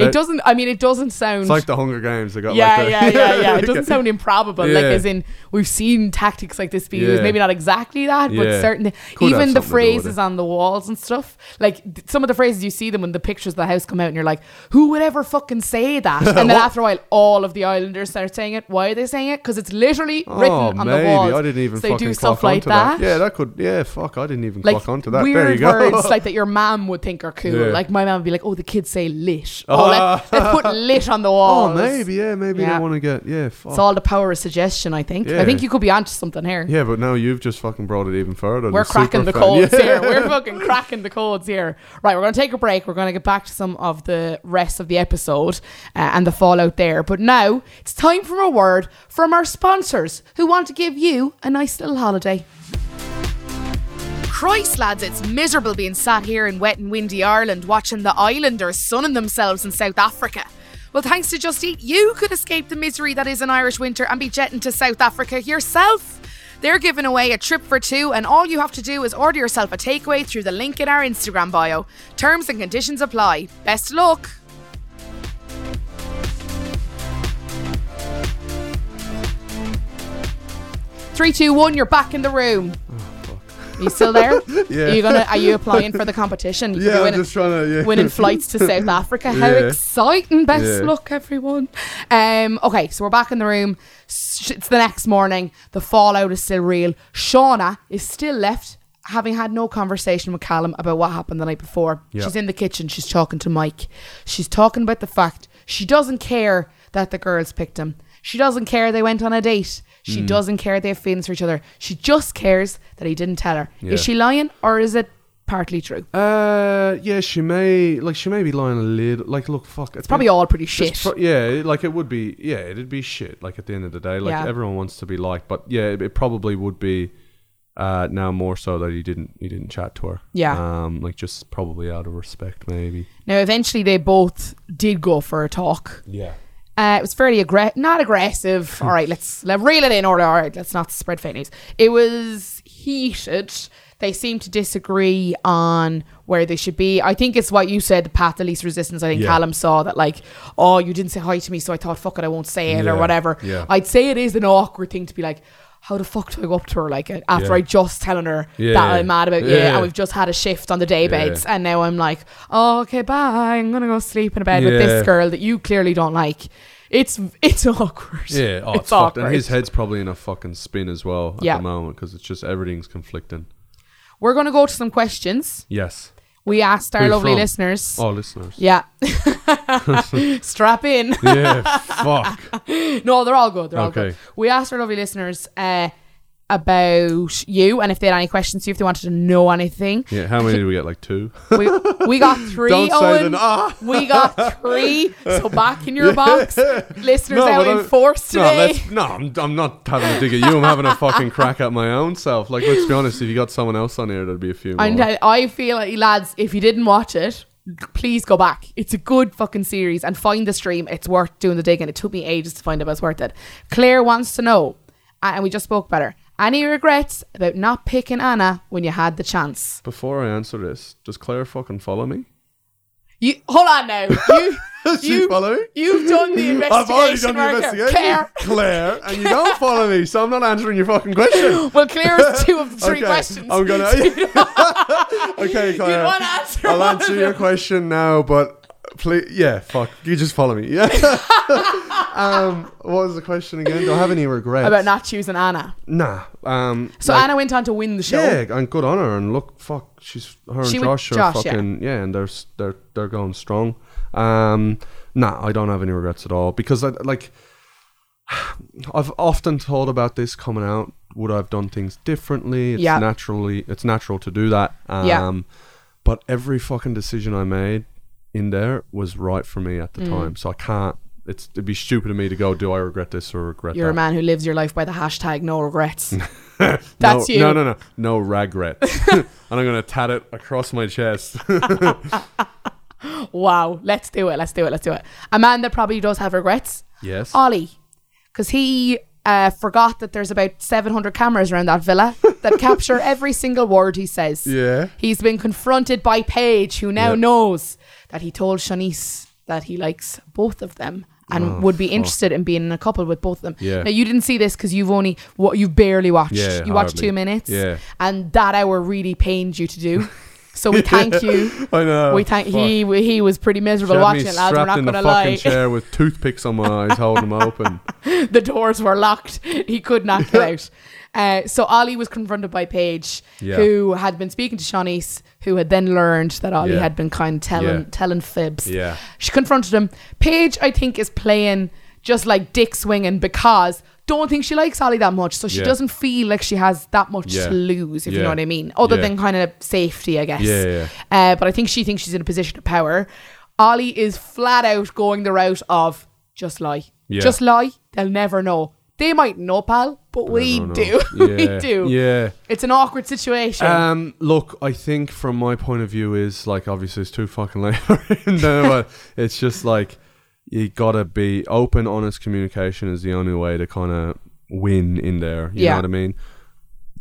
It They- doesn't. I mean, it doesn't sound. It's like the Hunger Games. They got yeah, like the, yeah, yeah, yeah. It <laughs> doesn't sound improbable. Like, Yeah. as in, we've seen tactics like this be used. Yeah. Maybe not exactly that, but Yeah. certain. Could have even the something to do with phrases it. on the walls and stuff. Like th- some of the phrases you see them when the pictures of the house come out, and you're like, who would ever fucking say that? <laughs> And then after a while, all of the Islanders start saying it. Why are they saying it? Because it's literally Oh, written on maybe the walls. Maybe. I didn't even So they fucking do stuff clock like onto that. Yeah, that could. Yeah, fuck. I didn't even like clock onto that. weird there you go. words <laughs> like that your mom would think are cool. Yeah. Like my mom would be like, "Oh, the kids say lit. Oh. Let, us put lit on the wall. <laughs> oh, maybe. Yeah, maybe Yeah. they want to get. Yeah, fuck. It's all the power of suggestion. I think. Yeah. I think you could be onto something here. Yeah, but now you've just fucking brought it even further. We're cracking the fan- codes <laughs> Yeah. here. We're fucking cracking the codes here. Right, we're going to take a break. We're going to get back to some of the rest of the episode uh, and the fallout there. But now it's time for a word from our sponsors who want to give you a nice little holiday. Christ, lads, it's miserable being sat here in wet and windy Ireland watching the Islanders sunning themselves in South Africa. Well, thanks to Just Eat, you could escape the misery that is an Irish winter and be jetting to South Africa yourself. They're giving away a trip for two, and all you have to do is order yourself a takeaway through the link in our Instagram bio. Terms and conditions apply. Best luck. Three, two, one. You're back in the room. Are you still there? <laughs> Yeah. Are you gonna? Are you applying for the competition? You Yeah, I'm winning- just trying to. Yeah. winning <laughs> flights to South Africa. How Yeah. exciting! Best Yeah. luck, everyone. Um, okay, so we're back in the room. It's the next morning. The fallout is still real. Shauna is still left, having had no conversation with Callum about what happened the night before. Yeah. She's in the kitchen. She's talking to Mike. She's talking about the fact she doesn't care that the girls picked him. She doesn't care they went on a date. Mm. She doesn't care they have feelings for each other. She just cares that he didn't tell her. Yeah. Is she lying or is it partly true. Uh, yeah, she may like she may be lying a little. Like, look, fuck, It's probably all pretty shit. Pro- yeah, like it would be. Yeah, it'd be shit. Like at the end of the day, like Yeah. everyone wants to be liked, but yeah, it, it probably would be. Uh, now more so that he didn't he didn't chat to her. Yeah. Um, like just probably out of respect, maybe. Now, eventually, they both did go for a talk. Yeah. Uh, it was fairly aggressive, not aggressive. <laughs> all right, let's let reel it in order. All right, let's not spread fake news. It was heated. They seemed to disagree on where they should be. I think it's what you said, the path of least resistance. I think Yeah. Callum saw that, like, oh, you didn't say hi to me, so I thought, fuck it, I won't say it or whatever. yeah. I'd say it is an awkward thing to be like, how the fuck do I go up to her like after Yeah. I just telling her Yeah, that yeah. I'm mad about you and we've just had a shift on the day Yeah. beds and now I'm like, oh, okay, bye. I'm gonna go sleep in a bed with this girl that you clearly don't like. It's it's <laughs> awkward. Yeah. Oh, It's it's, fucked. And his head's probably in a fucking spin as well at Yeah. the moment because it's just everything's conflicting. We're gonna go to some questions. Yes. We asked our lovely from? listeners. Oh, listeners. Yeah. <laughs> Strap in. <laughs> Yeah. fuck. no, they're all good. They're all good. We asked our lovely listeners uh, about you and if they had any questions, see if they wanted to know anything. Yeah. How many did we get? Like two. We, we got <laughs> 3 Don't say the ah. We got three. So back in your <laughs> box. Listeners No, out in force No, today. let's, no, I'm, I'm not having a dig at you. I'm having a fucking crack at my own self. Like, let's be honest. If you got someone else on here, there'd be a few more. And I, I feel like, lads, if you didn't watch it, please go back. It's a good fucking series and find the stream. It's worth doing the digging. It took me ages to find it, but it's worth it. Claire wants to know, and we just spoke about her. Any regrets about not picking Anna when you had the chance? Before I answer this, does Claire fucking follow me? You hold on now. You <laughs> Does she follow me? you've done the investigation. <laughs> I've already done the investigation. Claire. Claire, and you don't follow me, so I'm not answering your fucking question. <laughs> Well, Claire is two of the three Okay, questions. I'm gonna. okay, Claire. wanna answer I'll answer your question now, but please, yeah, fuck, you just follow me. <laughs> Yeah. um, what was the question again? Do I have any regrets? about not choosing Anna. Nah. Um. So like- Anna went on to win the show. Yeah, and good on her. And look, fuck, she's her She and went- Josh are yeah. fucking yeah. and they're s- they're they're going strong. Um, nah, I don't have any regrets at all because I like. <sighs> I've often thought about this coming out. Would I have done things differently? It's Yeah. naturally, it's natural to do that. Um, Yeah. But every fucking decision I made in there was right for me Mm. at the time. So I can't. It's it'd be stupid of me to go. Do I regret this or regret You're a man who lives your life by the hashtag no regrets. <laughs> no, That's you. No, no, no, no regret. <laughs> <laughs> and I'm gonna tat it across my chest. wow. Let's do it. Let's do it. Let's do it. A man that probably does have regrets. yes. Ollie. Because he uh, forgot that there's about 700 cameras around that villa that capture every single word he says. Yeah. He's been confronted by Paige, who now Yeah. knows that he told Shanice that he likes both of them and Oh, would be fuck. interested in being in a couple with both of them. Yeah. Now you didn't see this because you've only what you've barely watched. Yeah, you watched two minutes. Yeah. And that hour really pained you to do. <laughs> So we thank you. <laughs> I know. We thank he he was pretty She miserable had watching me it, lads. We're strapped not in the gonna fucking lie. chair with toothpicks on my <laughs> eyes, holding them open. <laughs> the doors were locked. He could not get out. Uh, so Ollie was confronted by Paige, Yeah. who had been speaking to Shanice, who had then learned that Ollie Yeah. had been kind of telling Yeah. telling fibs. Yeah. She confronted him. Paige, I think, is playing just like dick swinging because don't think she likes Ollie that much, so she Yeah. doesn't feel like she has that much Yeah. to lose, if you Yeah. know what I mean. Other Yeah. than kind of safety, I guess. Yeah, yeah, Uh, but I think she thinks she's in a position of power. Ollie is flat out going the route of just lie. Yeah. Just lie. They'll never know. They might know, pal, but we don't <laughs> we Yeah. do. Yeah. It's an awkward situation. Um, look, I think from my point of view is like obviously it's too fucking <laughs> late, then, but it's just like you gotta be open, honest communication is the only way to kind of win in there. You Yeah. know what I mean?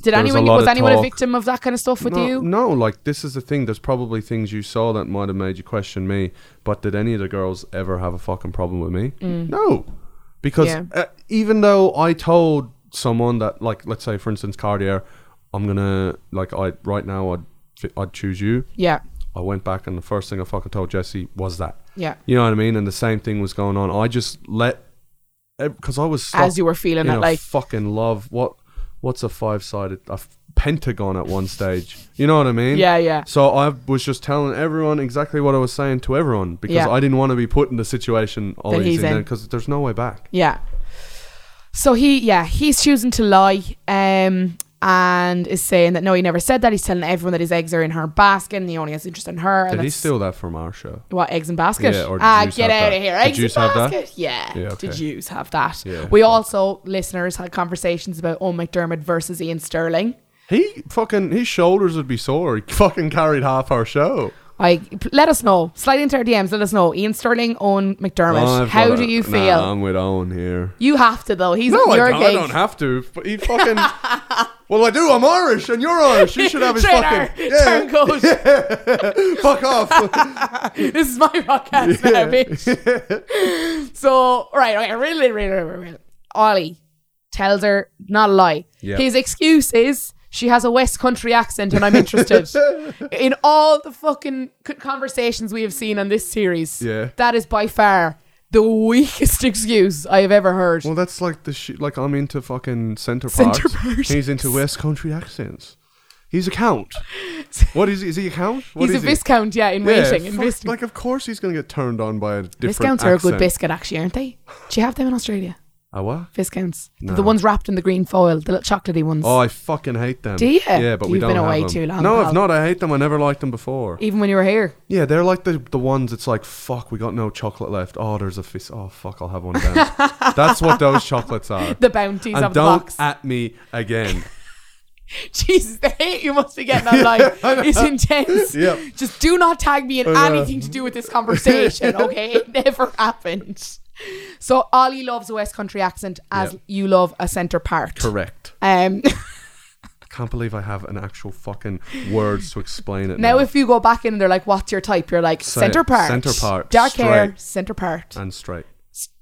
Did there was anyone was of anyone a victim of that kind of stuff with no, you? No, like this is the thing. There's probably things you saw that might have made you question me. But did any of the girls ever have a fucking problem with me? No, because Mm. Yeah. uh, even though I told someone that, like, let's say for instance, Cartier, I'm gonna like I right now I'd I'd choose you. Yeah. I went back and the first thing I fucking told Jesse was that. Yeah. You know what I mean? And the same thing was going on. I just let because I was As you were feeling in it, like fucking love. What what's a five sided a pentagon at one stage? You know what I mean? Yeah, yeah. So I was just telling everyone exactly what I was saying to everyone because Yeah. I didn't want to be put in the situation he's in. because there's no way back. Yeah. So he, yeah, he's choosing to lie. Um, and is saying that no, he never said that. He's telling everyone that his eggs are in her basket and he only has interest in her. Did he steal that from our show? What eggs and basket? Yeah, or did ah, get out that? of here. Did Eggs and have that? basket. Yeah. Yeah, Did okay. Jews have that? Yeah, we also listeners had conversations about Eoghan McDermott versus Iain Stirling. He fucking his shoulders would be sore. He fucking carried half our show. I let us know. Slide into our DMs. Let us know. Iain Stirling, Eoghan McDermott. Oh, How do you Nah, feel? I'm with Owen here. you have to though. He's No, I your don't, I don't have to. But he fucking. <laughs> well, I do. I'm Irish, and you're Irish. You should have his <laughs> Straight fucking. our turn goes. <laughs> Fuck off. <laughs> this is my podcast now, bitch. so, right, okay, really, really, really, really. Ollie tells her, not a lie. Yeah. His excuse is she has a West Country accent and I'm interested. In all the fucking conversations we have seen on this series, Yeah. that is by far the weakest <laughs> excuse I have ever heard. well, that's like the shit. Like I'm into fucking centre Centre parts. parts. He's into West Country accents. He's a count. <laughs> What is he? Is he a count? What He's a is he? viscount, yeah, in Yeah, waiting. In fuck, like of course he's gonna get turned on by a different Viscounts are a good biscuit, actually, aren't they? Do you have them in Australia? A what? Viscounts. The- No. The ones wrapped in the green foil, the little chocolatey ones. Oh, I fucking hate them. Do ya? Yeah, but we You've don't been have away them. too long, No, pal. I've not. I hate them. I never liked them before. Even when you were here. Yeah, they're like the the ones. It's like fuck. We got no chocolate left. Oh, there's a fist. Oh fuck. I'll have one then. <laughs> That's what those chocolates are. The bounties and of the don't box. at me again. <laughs> Jesus, the hate you must be getting online <laughs> is intense. Yep. Just do not tag me in anything to do with this conversation, okay? It never happened. So Ollie loves a West Country accent as Yep. you love a centre part. Correct. Um, Can't believe I have an actual fucking words to explain it. now, if you go back in and they're like, "What's your type?" You're like, Say- "Centre part, centre part, dark hair, straight. centre part." and straight.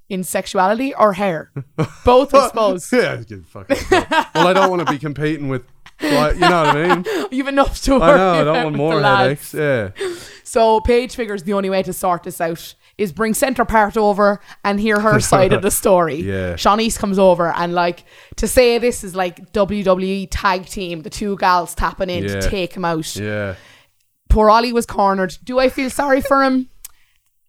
In sexuality or hair, both, I <laughs> suppose. Yeah, you fucking. well, I don't want to be competing with. Like, you know what I mean? <laughs> You've enough to worry I know. I don't want with more lads. headaches. Yeah. So Paige figures the only way to sort this out is bring Centre Part over and hear her <laughs> side of the story. Yeah. Shanice comes over and like to say this is like WWE tag team, the two gals tapping in Yeah. to take him out. Yeah. Poor Ollie was cornered. Do I feel sorry for him?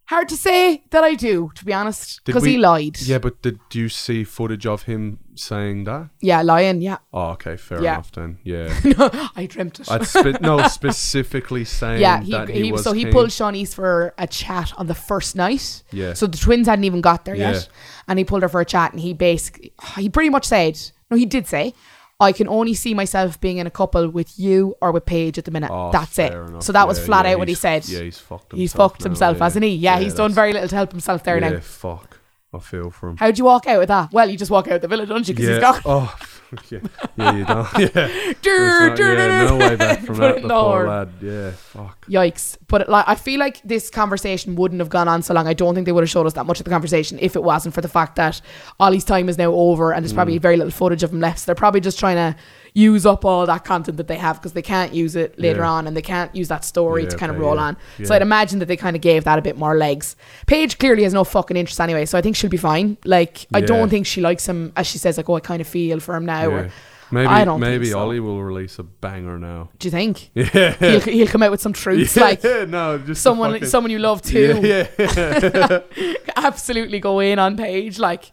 Hard to say that I do, to be honest, because he lied. Yeah, but did you see footage of him saying that? Yeah, lying. Yeah, Oh, okay, fair Yeah. enough then. Yeah. <laughs> I dreamt it. I'd spe- no, <laughs> specifically saying yeah, he, that he, he, was so he king. pulled Shaughna's for a chat on the first night. Yeah. So the twins hadn't even got there Yeah. yet, and he pulled her for a chat, and he basically he pretty much said, no, he did say, I can only see myself being in a couple with you or with Paige at the minute. Oh, That's it. enough. So that was flat yeah, out what he said. Yeah, he's fucked himself. he's fucked now, himself, yeah. hasn't he? Yeah, he's done very little to help himself there Yeah, now. fuck. I feel for him. How'd you walk out with that? Well, you just walk out of the villa, don't you? Because yeah. he's gone. Oh, <laughs> yeah. yeah, you don't. <laughs> Yeah. Dur, dur, yeah, no way back <laughs> from that. The poor lad. Yeah, fuck. Yikes. But like I feel like this conversation wouldn't have gone on so long. I don't think they would have showed us that much of the conversation if it wasn't for the fact that Ollie's time is now over and there's probably Mm. very little footage of him left. So they're probably just trying to use up all that content that they have because they can't use it later Yeah. on and they can't use that story Yeah, to kind of roll yeah, on. So. I'd imagine that they kind of gave that a bit more legs. Paige clearly has no fucking interest anyway, so I think she'll be fine. Like I don't think she likes him as she says like oh I kind of feel for him now. Or, Maybe I don't think maybe so. Ollie will release a banger now. do you think Yeah. he'll, he'll come out with some truths yeah, like <laughs> no, just someone fucking- someone you love too? Yeah, yeah. <laughs> absolutely go in on Paige. Like,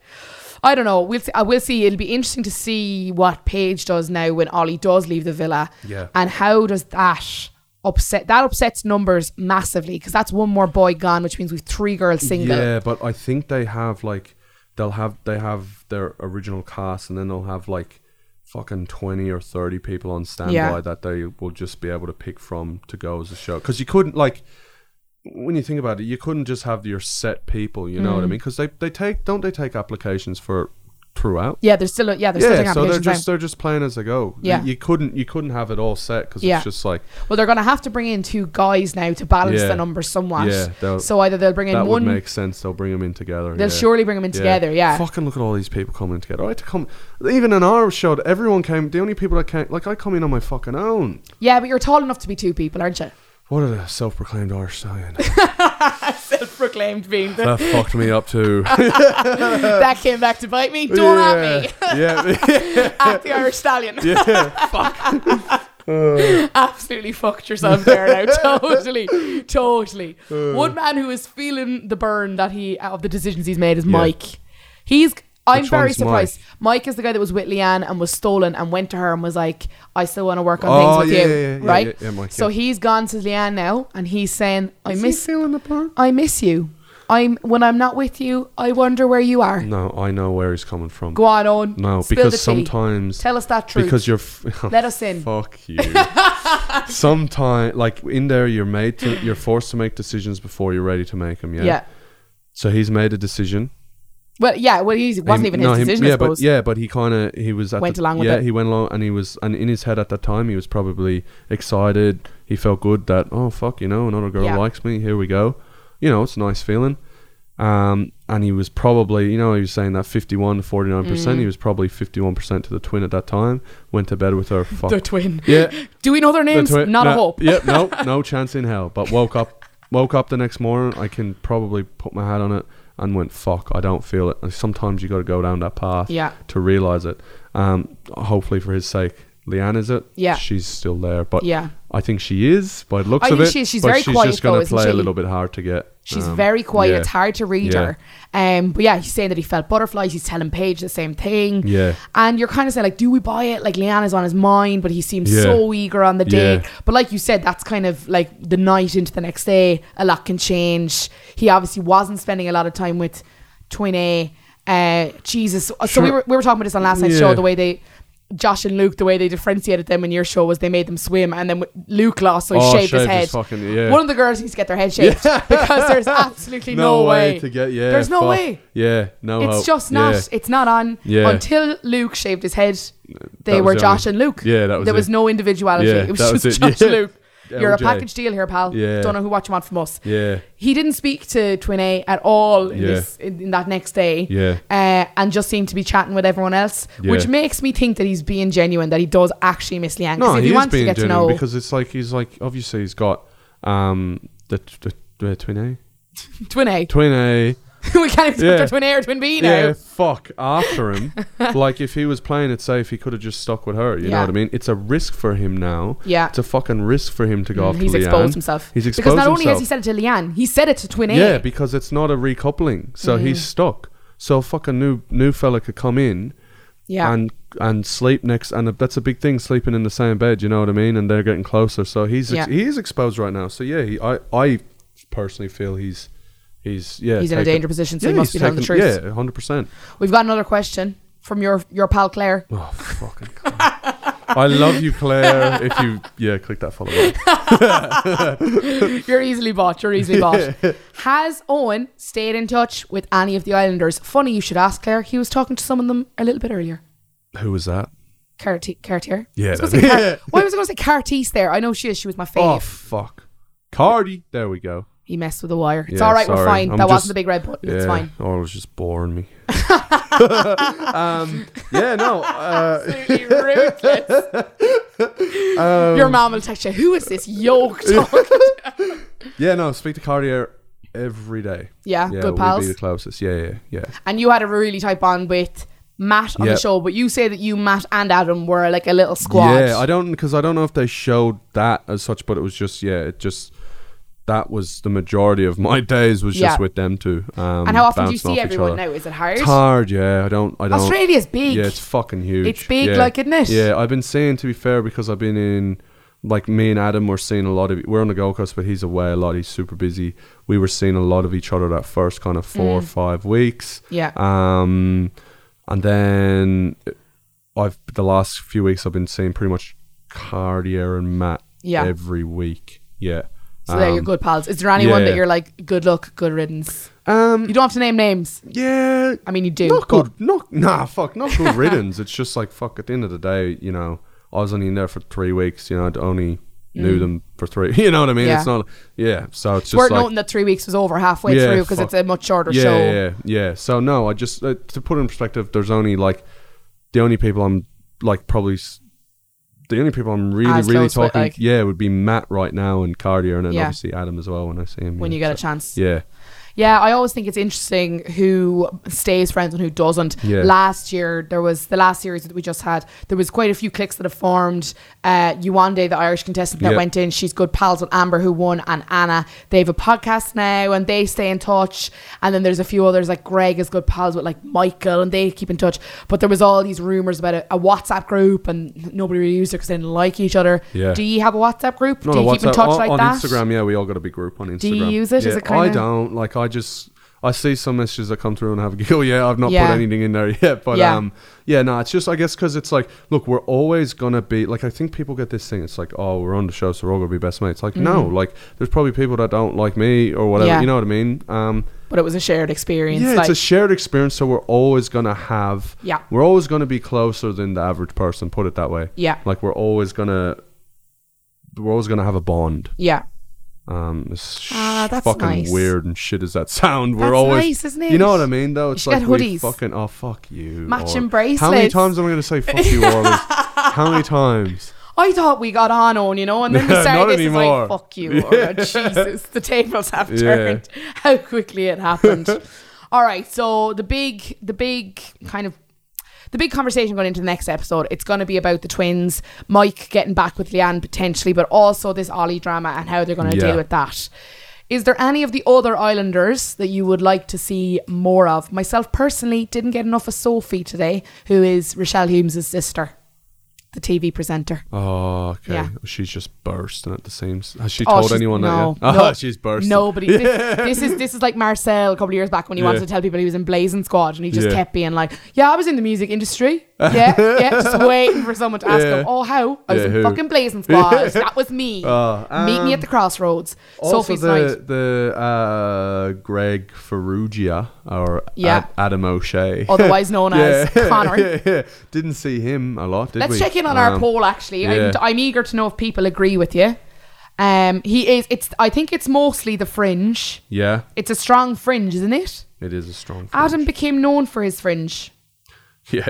I don't know. We'll see, uh, I will see. It'll be interesting to see what Paige does now when Ollie does leave the villa, Yeah. and how does that upset? That upsets numbers massively because that's one more boy gone, which means we've three girls single. Yeah, but I think they have like they'll have they have their original cast and then they'll have like fucking 20 or 30 people on standby Yeah. that they will just be able to pick from to go as a show cuz you couldn't like when you think about it you couldn't just have your set people you know Mm. what i mean cuz they they take don't they take applications for throughout Yeah, they're still yeah, still yeah taking so they're just they're just playing as they go Yeah. you, you couldn't you couldn't have it all set cuz Yeah. it's just like Well, they're going to have to bring in two guys now to balance Yeah. the numbers somewhat. Yeah, so either they'll bring in that would one, make sense they'll bring them in together they'll surely bring them in together. Yeah, Fucking look at all these people coming together. I had to come, even in our show, everyone came. The only people that came, like I come in on my fucking own. yeah, but you're tall enough to be two people, aren't you? What a self-proclaimed Irish stallion. <laughs> Self-proclaimed being the, that fucked me up too. <laughs> that came back to bite me. Don't at me. Yeah, <laughs> at the Irish Stallion. yeah. Fuck. Uh. Absolutely fucked yourself there now. totally, totally. Uh. One man who is feeling the burn that he out of the decisions he's made is Yeah. Mike. He's I'm Which very one's Mike? surprised. Mike? is the guy that was with Leanne and was stolen and went to her and was like, I still want to work on Oh, things with yeah, you. yeah, yeah, right? Mike, so he's gone to Leanne now and he's saying, I Is miss feeling the part? I miss you. I'm when I'm not with you, I wonder where you are. No, I know where he's coming from. Go on, Owen. No, Spill because sometimes Tell us that truth. because you're f- <laughs> Let us in. fuck <laughs> you. Sometimes, like in there, you're made to, you're forced to make decisions before you're ready to make them. Yeah. yeah. So he's made a decision. Well, yeah. Well, he wasn't He- even no, his he- decision. yeah, I suppose. but yeah, but he kind of he was Went the, along with yeah, it. he went along, and he was, and in his head at that time, he was probably excited. He felt good that oh fuck, you know, another girl Yeah. likes me. Here we go. You know, it's a nice feeling. Um, and he was probably, you know, he was saying that 51 to 49 percent. He Mm. was probably 51 percent to the twin at that time. Went to bed with her. Fuck. The twin. yeah, Do we know their names? the twi- not a hope. Yeah, no, <laughs> no chance in hell. But woke up, woke up the next morning. I can probably put my hat on it and went, "Fuck, I don't feel it." And sometimes you got to go down that path Yeah. to realize it. Um, hopefully for his sake, Leanne is it? Yeah. she's still there, but Yeah. I think she is by the looks I of it. she. She's but very she's quiet just though, isn't play a little bit hard to get. She's um, very quiet. yeah. It's hard to read Yeah. her. Um, but yeah, he's saying that he felt butterflies. He's telling Paige the same thing. Yeah. And you're kind of saying like, do we buy it? Like Leanne is on his mind, but he seems Yeah. so eager on the day. But like you said, that's kind of like the night into the next day. A lot can change. He obviously wasn't spending a lot of time with Twin A. Uh, Jesus. So Sure. we were we were talking about this on last night's show. The way they. Josh and Luke, the way they differentiated them in your show was they made them swim, and then Luke lost, so he Oh, shaved his head. his fucking- yeah. One of the girls needs to get their head shaved <laughs> because there's absolutely <laughs> no, way. to get. Yeah, There's no fuck. way. Yeah, no. It's hope. just not. Yeah. It's not on Yeah. until Luke shaved his head. They were Josh only- and Luke. Yeah, that was there was no individuality. Yeah, it was was just it. <laughs> Josh Yeah. and Luke. You're a package deal here, pal. Yeah. Don't know who what you want from us. Yeah, He didn't speak to Twin A at all in Yeah. this in, in that next day. yeah. Uh, and just seemed to be chatting with everyone else, which makes me think that he's being genuine, that he does actually miss Leanne. 'Cause No, if he he is wants to being get to genuine know because it's like he's like obviously he's got um the, the, the twin A, <laughs> Twin A, twin A. <laughs> we can't even Yeah. yeah. Twin A or Twin B now. Yeah, fuck after him. <laughs> like if he was playing it safe, he could have just stuck with her. You know what I mean? It's a risk for him now. Yeah. It's a fucking risk for him to go Mm, off he's Leanne. exposed himself. He's exposed because not only has he said it to Leanne, he said it to Twin A. Yeah, because it's not a recoupling, so Mm. he's stuck. So a fucking new new fella could come in yeah. and and sleep next, and that's a big thing, sleeping in the same bed. You know what I mean? And they're getting closer, so he's ex- Yeah. he is exposed right now. So yeah, he, I I personally feel he's he's yeah He's in a taken- danger position, so he must he's be telling the taken- truth. Yeah, hundred percent. We've got another question from your your pal Claire. Oh fucking! <laughs> Claire. I love you, Claire. If you yeah, click that follow button. <laughs> You're easily bought. You're easily bought. <laughs> Has Owen stayed in touch with any of the Islanders? Funny you should ask, Claire. He was talking to some of them a little bit earlier. Who was that? Carti- Cartier. Yeah, I was gonna that- say Car- yeah. Why was I going to say Cartier there? I know she is. She was my favorite. Oh fuck, Cardi. There we go. He messed with the wire. It's Yeah, all right. We're sorry. fine. I'm that just- wasn't the big red button. It's fine. Or it was just boring me. <laughs> um, yeah, no. Uh, <laughs> Absolutely ruthless. um, Your mom will text you. Who is this yoke talking? <laughs> yeah, no. Speak to Cartier every day. yeah, Yeah, good we'd pals. be the closest. Yeah, yeah, yeah. And you had a really tight bond with Matt on Yeah. the show, but you say that you, Matt, and Adam were like a little squad. Yeah, I don't because I don't know if they showed that as such, but it was just yeah, it just that was the majority of my <laughs> days was just Yeah. with them two. Um, and how often do you bouncing see off each everyone other. now? Is it hard? It's hard, yeah. I don't. I don't. Australia's big. Yeah, it's fucking huge. It's big, yeah. like, isn't it? Yeah, I've been saying to be fair because I've been in like me and Adam were seeing a lot of we're on the Gold Coast, but he's away a lot. He's super busy. We were seeing a lot of each other that first kind of four or Mm. five weeks. Yeah. Um, and then I've the last few weeks I've been seeing pretty much Cartier and Matt Yeah. every week. Yeah. So there, you're Um, good pals. Is there anyone yeah. that you're like, good luck, good riddance? Um, You don't have to name names. yeah, I mean, you do. not good. Not nah, fuck, not good riddance. It's just like fuck. At the end of the day, you know, I was only in there for three weeks. You know, I'd only knew them for three. <laughs> You know what I mean? Mm. Yeah. It's not. Yeah. So it's It's just worth like noting that three weeks was over halfway Yeah, through because it's a much shorter yeah, show. yeah, yeah. So no, I just uh, to put it in perspective. There's only like the only people I'm like probably. The only people I'm really, As really talking, like- yeah, would be Matt right now and Cardio, and then Yeah. obviously Adam as well when I see him. When yeah. you get a So- chance. yeah, Yeah, I always think it's interesting who stays friends and who doesn't. Yeah. Last year, there was the last series that we just had. There was quite a few cliques that have formed. Uh, Yewande, the Irish contestant that Yeah. went in, she's good pals with Amber, who won, and Anna. They have a podcast now, and they stay in touch. And then there's a few others like Greg is good pals with like Michael, and they keep in touch. But there was all these rumors about a, a WhatsApp group, and nobody really used it because they didn't like each other. Yeah. Do you have a WhatsApp group? Not Do you keep in touch on, like on that? Instagram, yeah, we all got a big group on Instagram. Do you use it? Is Yeah, it kinda- I don't. Like, I just I see some messages that come through and have a giggle. <laughs> Yeah, I've not Yeah. put anything in there <laughs> yet, but Yeah. um, yeah, no, it's just I guess because it's like, look, we're always gonna be like, I think people get this thing. It's like, oh, we're on the show, so we're all gonna be best mates. Like, no, like, there's probably people that don't like me or whatever. Mm-hmm. Yeah. You know what I mean? Um, But it was a shared experience. yeah, like, it's a shared experience, so we're always gonna have. Yeah. we're always gonna be closer than the average person. Put it that way. yeah, Like, we're always gonna. We're always gonna have a bond. yeah. Um, as Ah, that's fucking nice. weird and shit as that <laughs> sound. We're That's always, nice, isn't it? you know what I mean? Though it's like get we hoodies. fucking oh fuck you, Matching or- bracelets. How many times am I going to say fuck you? How many <laughs> times? I thought we got on on, you know, and then we <laughs> Not started this is like, fuck you. Or, Jesus, the tables have Yeah. turned. How quickly it happened. All right, so the big, the big kind of, the big conversation going into the next episode, it's going to be about the twins, Mike getting back with Leanne potentially, but also this Ollie drama and how they're going to Yeah. deal with that. Is there any of the other Islanders that you would like to see more of? Myself personally didn't get enough of Sophie today, who is Rochelle Humes' sister, the TV presenter. Oh, okay. Yeah. She's just bursting at the seams. Has she Oh, told anyone no, that yet? <laughs> no. Oh, she's bursting. Nobody. This, <laughs> this is this is like Marcel a couple of years back when he wanted to tell people he was in Blazing Squad and he just Yeah. kept being like, "Yeah, I was in the music industry. <laughs> Yeah, yeah." Just waiting for someone to ask Yeah. him, "Oh, how? I was Yeah, in who? fucking Blazing Squad. that was me. Oh, Meet me at um, the crossroads." Also, Sophie's the nice. the uh, Greg Ferrugia or Yeah. Ad- Adam O'Shea, Otherwise known as Connor. yeah, yeah. Didn't see him a lot, did Let's we? On our Um, poll. Actually, yeah. I'm, I'm eager to know if people agree with you. Um, he is. It's. I think it's mostly the fringe. Yeah, It's a strong fringe, isn't it? it is a strong. Fringe. Adam became known for his fringe. <laughs> Yeah.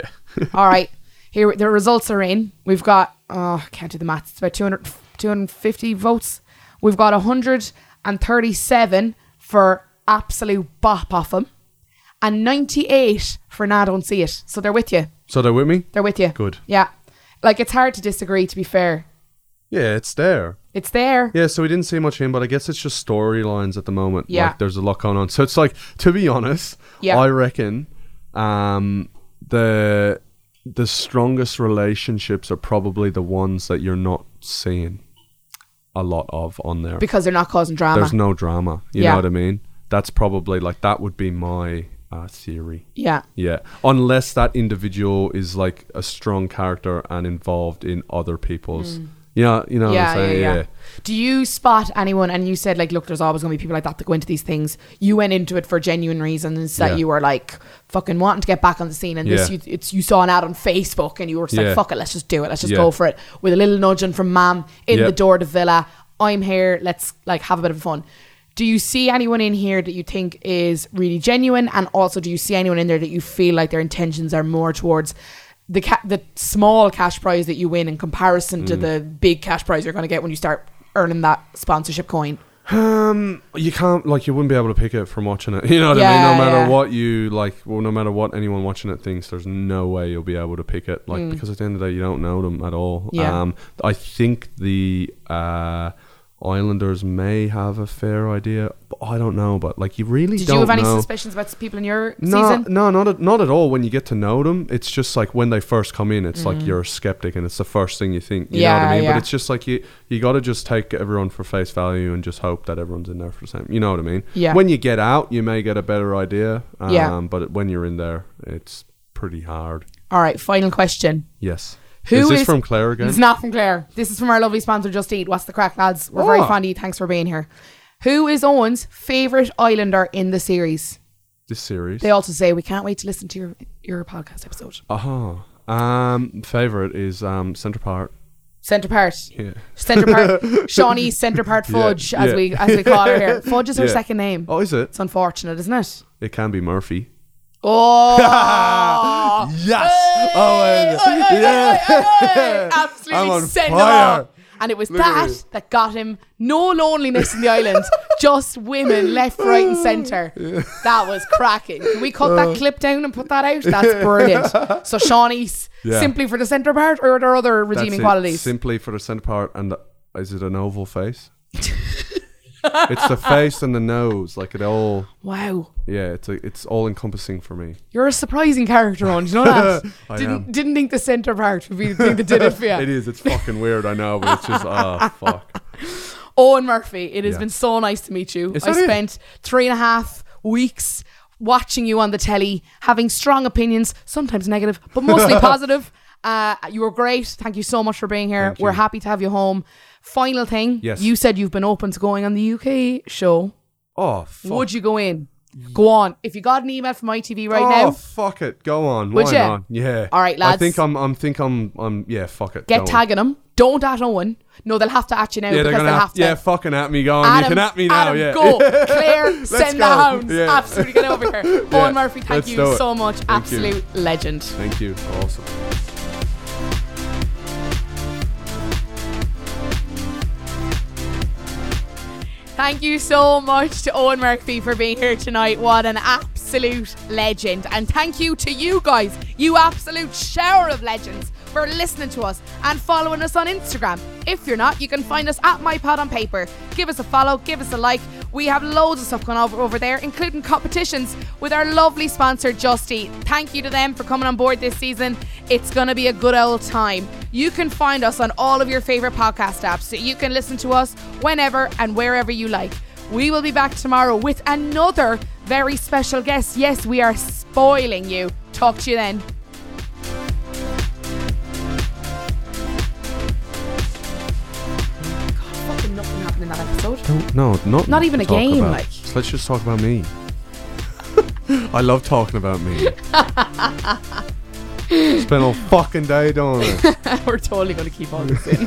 All right. Here, the results are in. We've got, oh, I can't do the maths. It's about 200, 250 votes. We've got 137 for absolute bop off him and 98 for nah, don't see it. So they're with you. so they're with me. They're with you. Good. Yeah. Like, it's hard to disagree, to be fair. Yeah, it's there. It's there. Yeah, so we didn't see much in, but I guess it's just storylines at the moment. Yeah. Like there's a lot going on. So it's like, to be honest, Yeah. I reckon um the the strongest relationships are probably the ones that you're not seeing a lot of on there. Because they're not causing drama. There's no drama. You Yeah. know what I mean? That's probably like that would be my uh, theory. yeah. Yeah, unless that individual is like a strong character and involved in other people's. Yeah, you know Mm. yeah, what I'm saying. yeah, Yeah, yeah. Do you spot anyone? And you said like, look, there's always going to be people like that that go into these things. You went into it for genuine reasons that Yeah. you were like fucking wanting to get back on the scene, and this you, it's you saw an ad on Facebook, and you were just like, fuck it, let's just do it, let's just Yeah. go for it, with a little nudging from Mam in Yeah. the door to Villa. I'm here. Let's like have a bit of fun. Do you see anyone in here that you think is really genuine, and also do you see anyone in there that you feel like their intentions are more towards? The ca- the small cash prize that you win in comparison Mm. to the big cash prize you're going to get when you start earning that sponsorship coin. Um, you can't like you wouldn't be able to pick it from watching it. <laughs> You know what I mean? No matter yeah. what you like, well, no matter what anyone watching it thinks, there's no way you'll be able to pick it. Like because at the end of the day, you don't know them at all. Mm. Yeah. Um, I think the uh Islanders may have a fair idea, but I don't know. But like, you really Did don't you have any know. suspicions about people in your No, season? no, not at, not at all. When you get to know them, it's just like when they first come in, it's Mm. like you're a skeptic, and it's the first thing you think. You know Yeah, what I mean? yeah. But it's just like you you got to just take everyone for face value and just hope that everyone's in there for the same. You know what I mean? Yeah. When you get out, you may get a better idea. Um, Yeah. But when you're in there, it's pretty hard. All right, final question. Yes. Who is this is- from Claire again? It's not from Claire. This is from our lovely sponsor, Just Eat. What's the crack, lads? We're very Oh. fond of you. Thanks for being here. Who is Owen's favourite Islander in the series? this series. They also say we can't wait to listen to your your podcast episode. Aha. Um, favorite is um Centre Part. Centre part, Yeah. centre part, <laughs> Shaughna centre part Yeah, fudge, as yeah. we as we call her here. <laughs> Fudge is her Yeah. second name. Oh, is it? It's unfortunate, isn't it? It can be Murphy. Oh, <laughs> Yes. Oh, yeah. absolutely I'm on send him fire. off. And it was Look that that got him no loneliness in the island <laughs> just women left, right, and centre. That was cracking. Can we cut that uh. clip down and put that out? That's brilliant. <laughs> So Shaughna's Yeah. simply for the centre part, or are there other redeeming it. qualities? Simply for the centre part, and the, is it an oval face? It's the face and the nose, like it all. wow. Yeah, it's a, it's all encompassing for me. You're a surprising character on. Do you know that? <laughs> I didn't am. didn't think the centre part would be the thing that did it for you. <laughs> It is. It's fucking weird. I know, but it's just ah <laughs> fuck. Owen Murphy, it has Yeah. been so nice to meet you. Is I that it? spent three and a half weeks watching you on the telly, having strong opinions, sometimes negative, but mostly positive. Uh, you were great. Thank you so much for being here. Thank We're you. happy to have you home. Final thing, Yes. you said you've been open to going on the UK show. Oh fuck. Would you go in? Go on. If you got an email from ITV right oh now, fuck it. Go on. Would Why ya? not? Yeah. All right, lads. I think I'm. I'm. Think I'm. I'm. Yeah. Fuck it. get go on. tagging them. Don't at Owen. No, they'll have to at you now Yeah, they're because gonna they'll have, to. yeah, fucking at me. Go on. Adam, you can at me now. Adam, yeah. go. <laughs> Claire, send the go. hounds. Yeah. Absolutely get over here. <laughs> Yeah, Owen Murphy, thank let's you so much. Thank you. Absolute legend. Thank you. Awesome. Thank you so much to Owen Murphy for being here tonight. What an absolute legend. And thank you to you guys, you absolute shower of legends, for listening to us and following us on Instagram. If you're not, you can find us at MyPod on Paper. Give us a follow, give us a like. We have loads of stuff going on over, there, including competitions with our lovely sponsor, Just Eat. Thank you to them for coming on board this season. It's going to be a good old time. You can find us on all of your favorite podcast apps so you can listen to us whenever and wherever you like. We will be back tomorrow with another very special guest. Yes, we are spoiling you. Talk to you then. Happened in that episode. No, not Not even a game, about. like. So let's just talk about me. I love talking about me. <laughs> Spent all fucking day doing it. <laughs> We're totally going to keep all this in.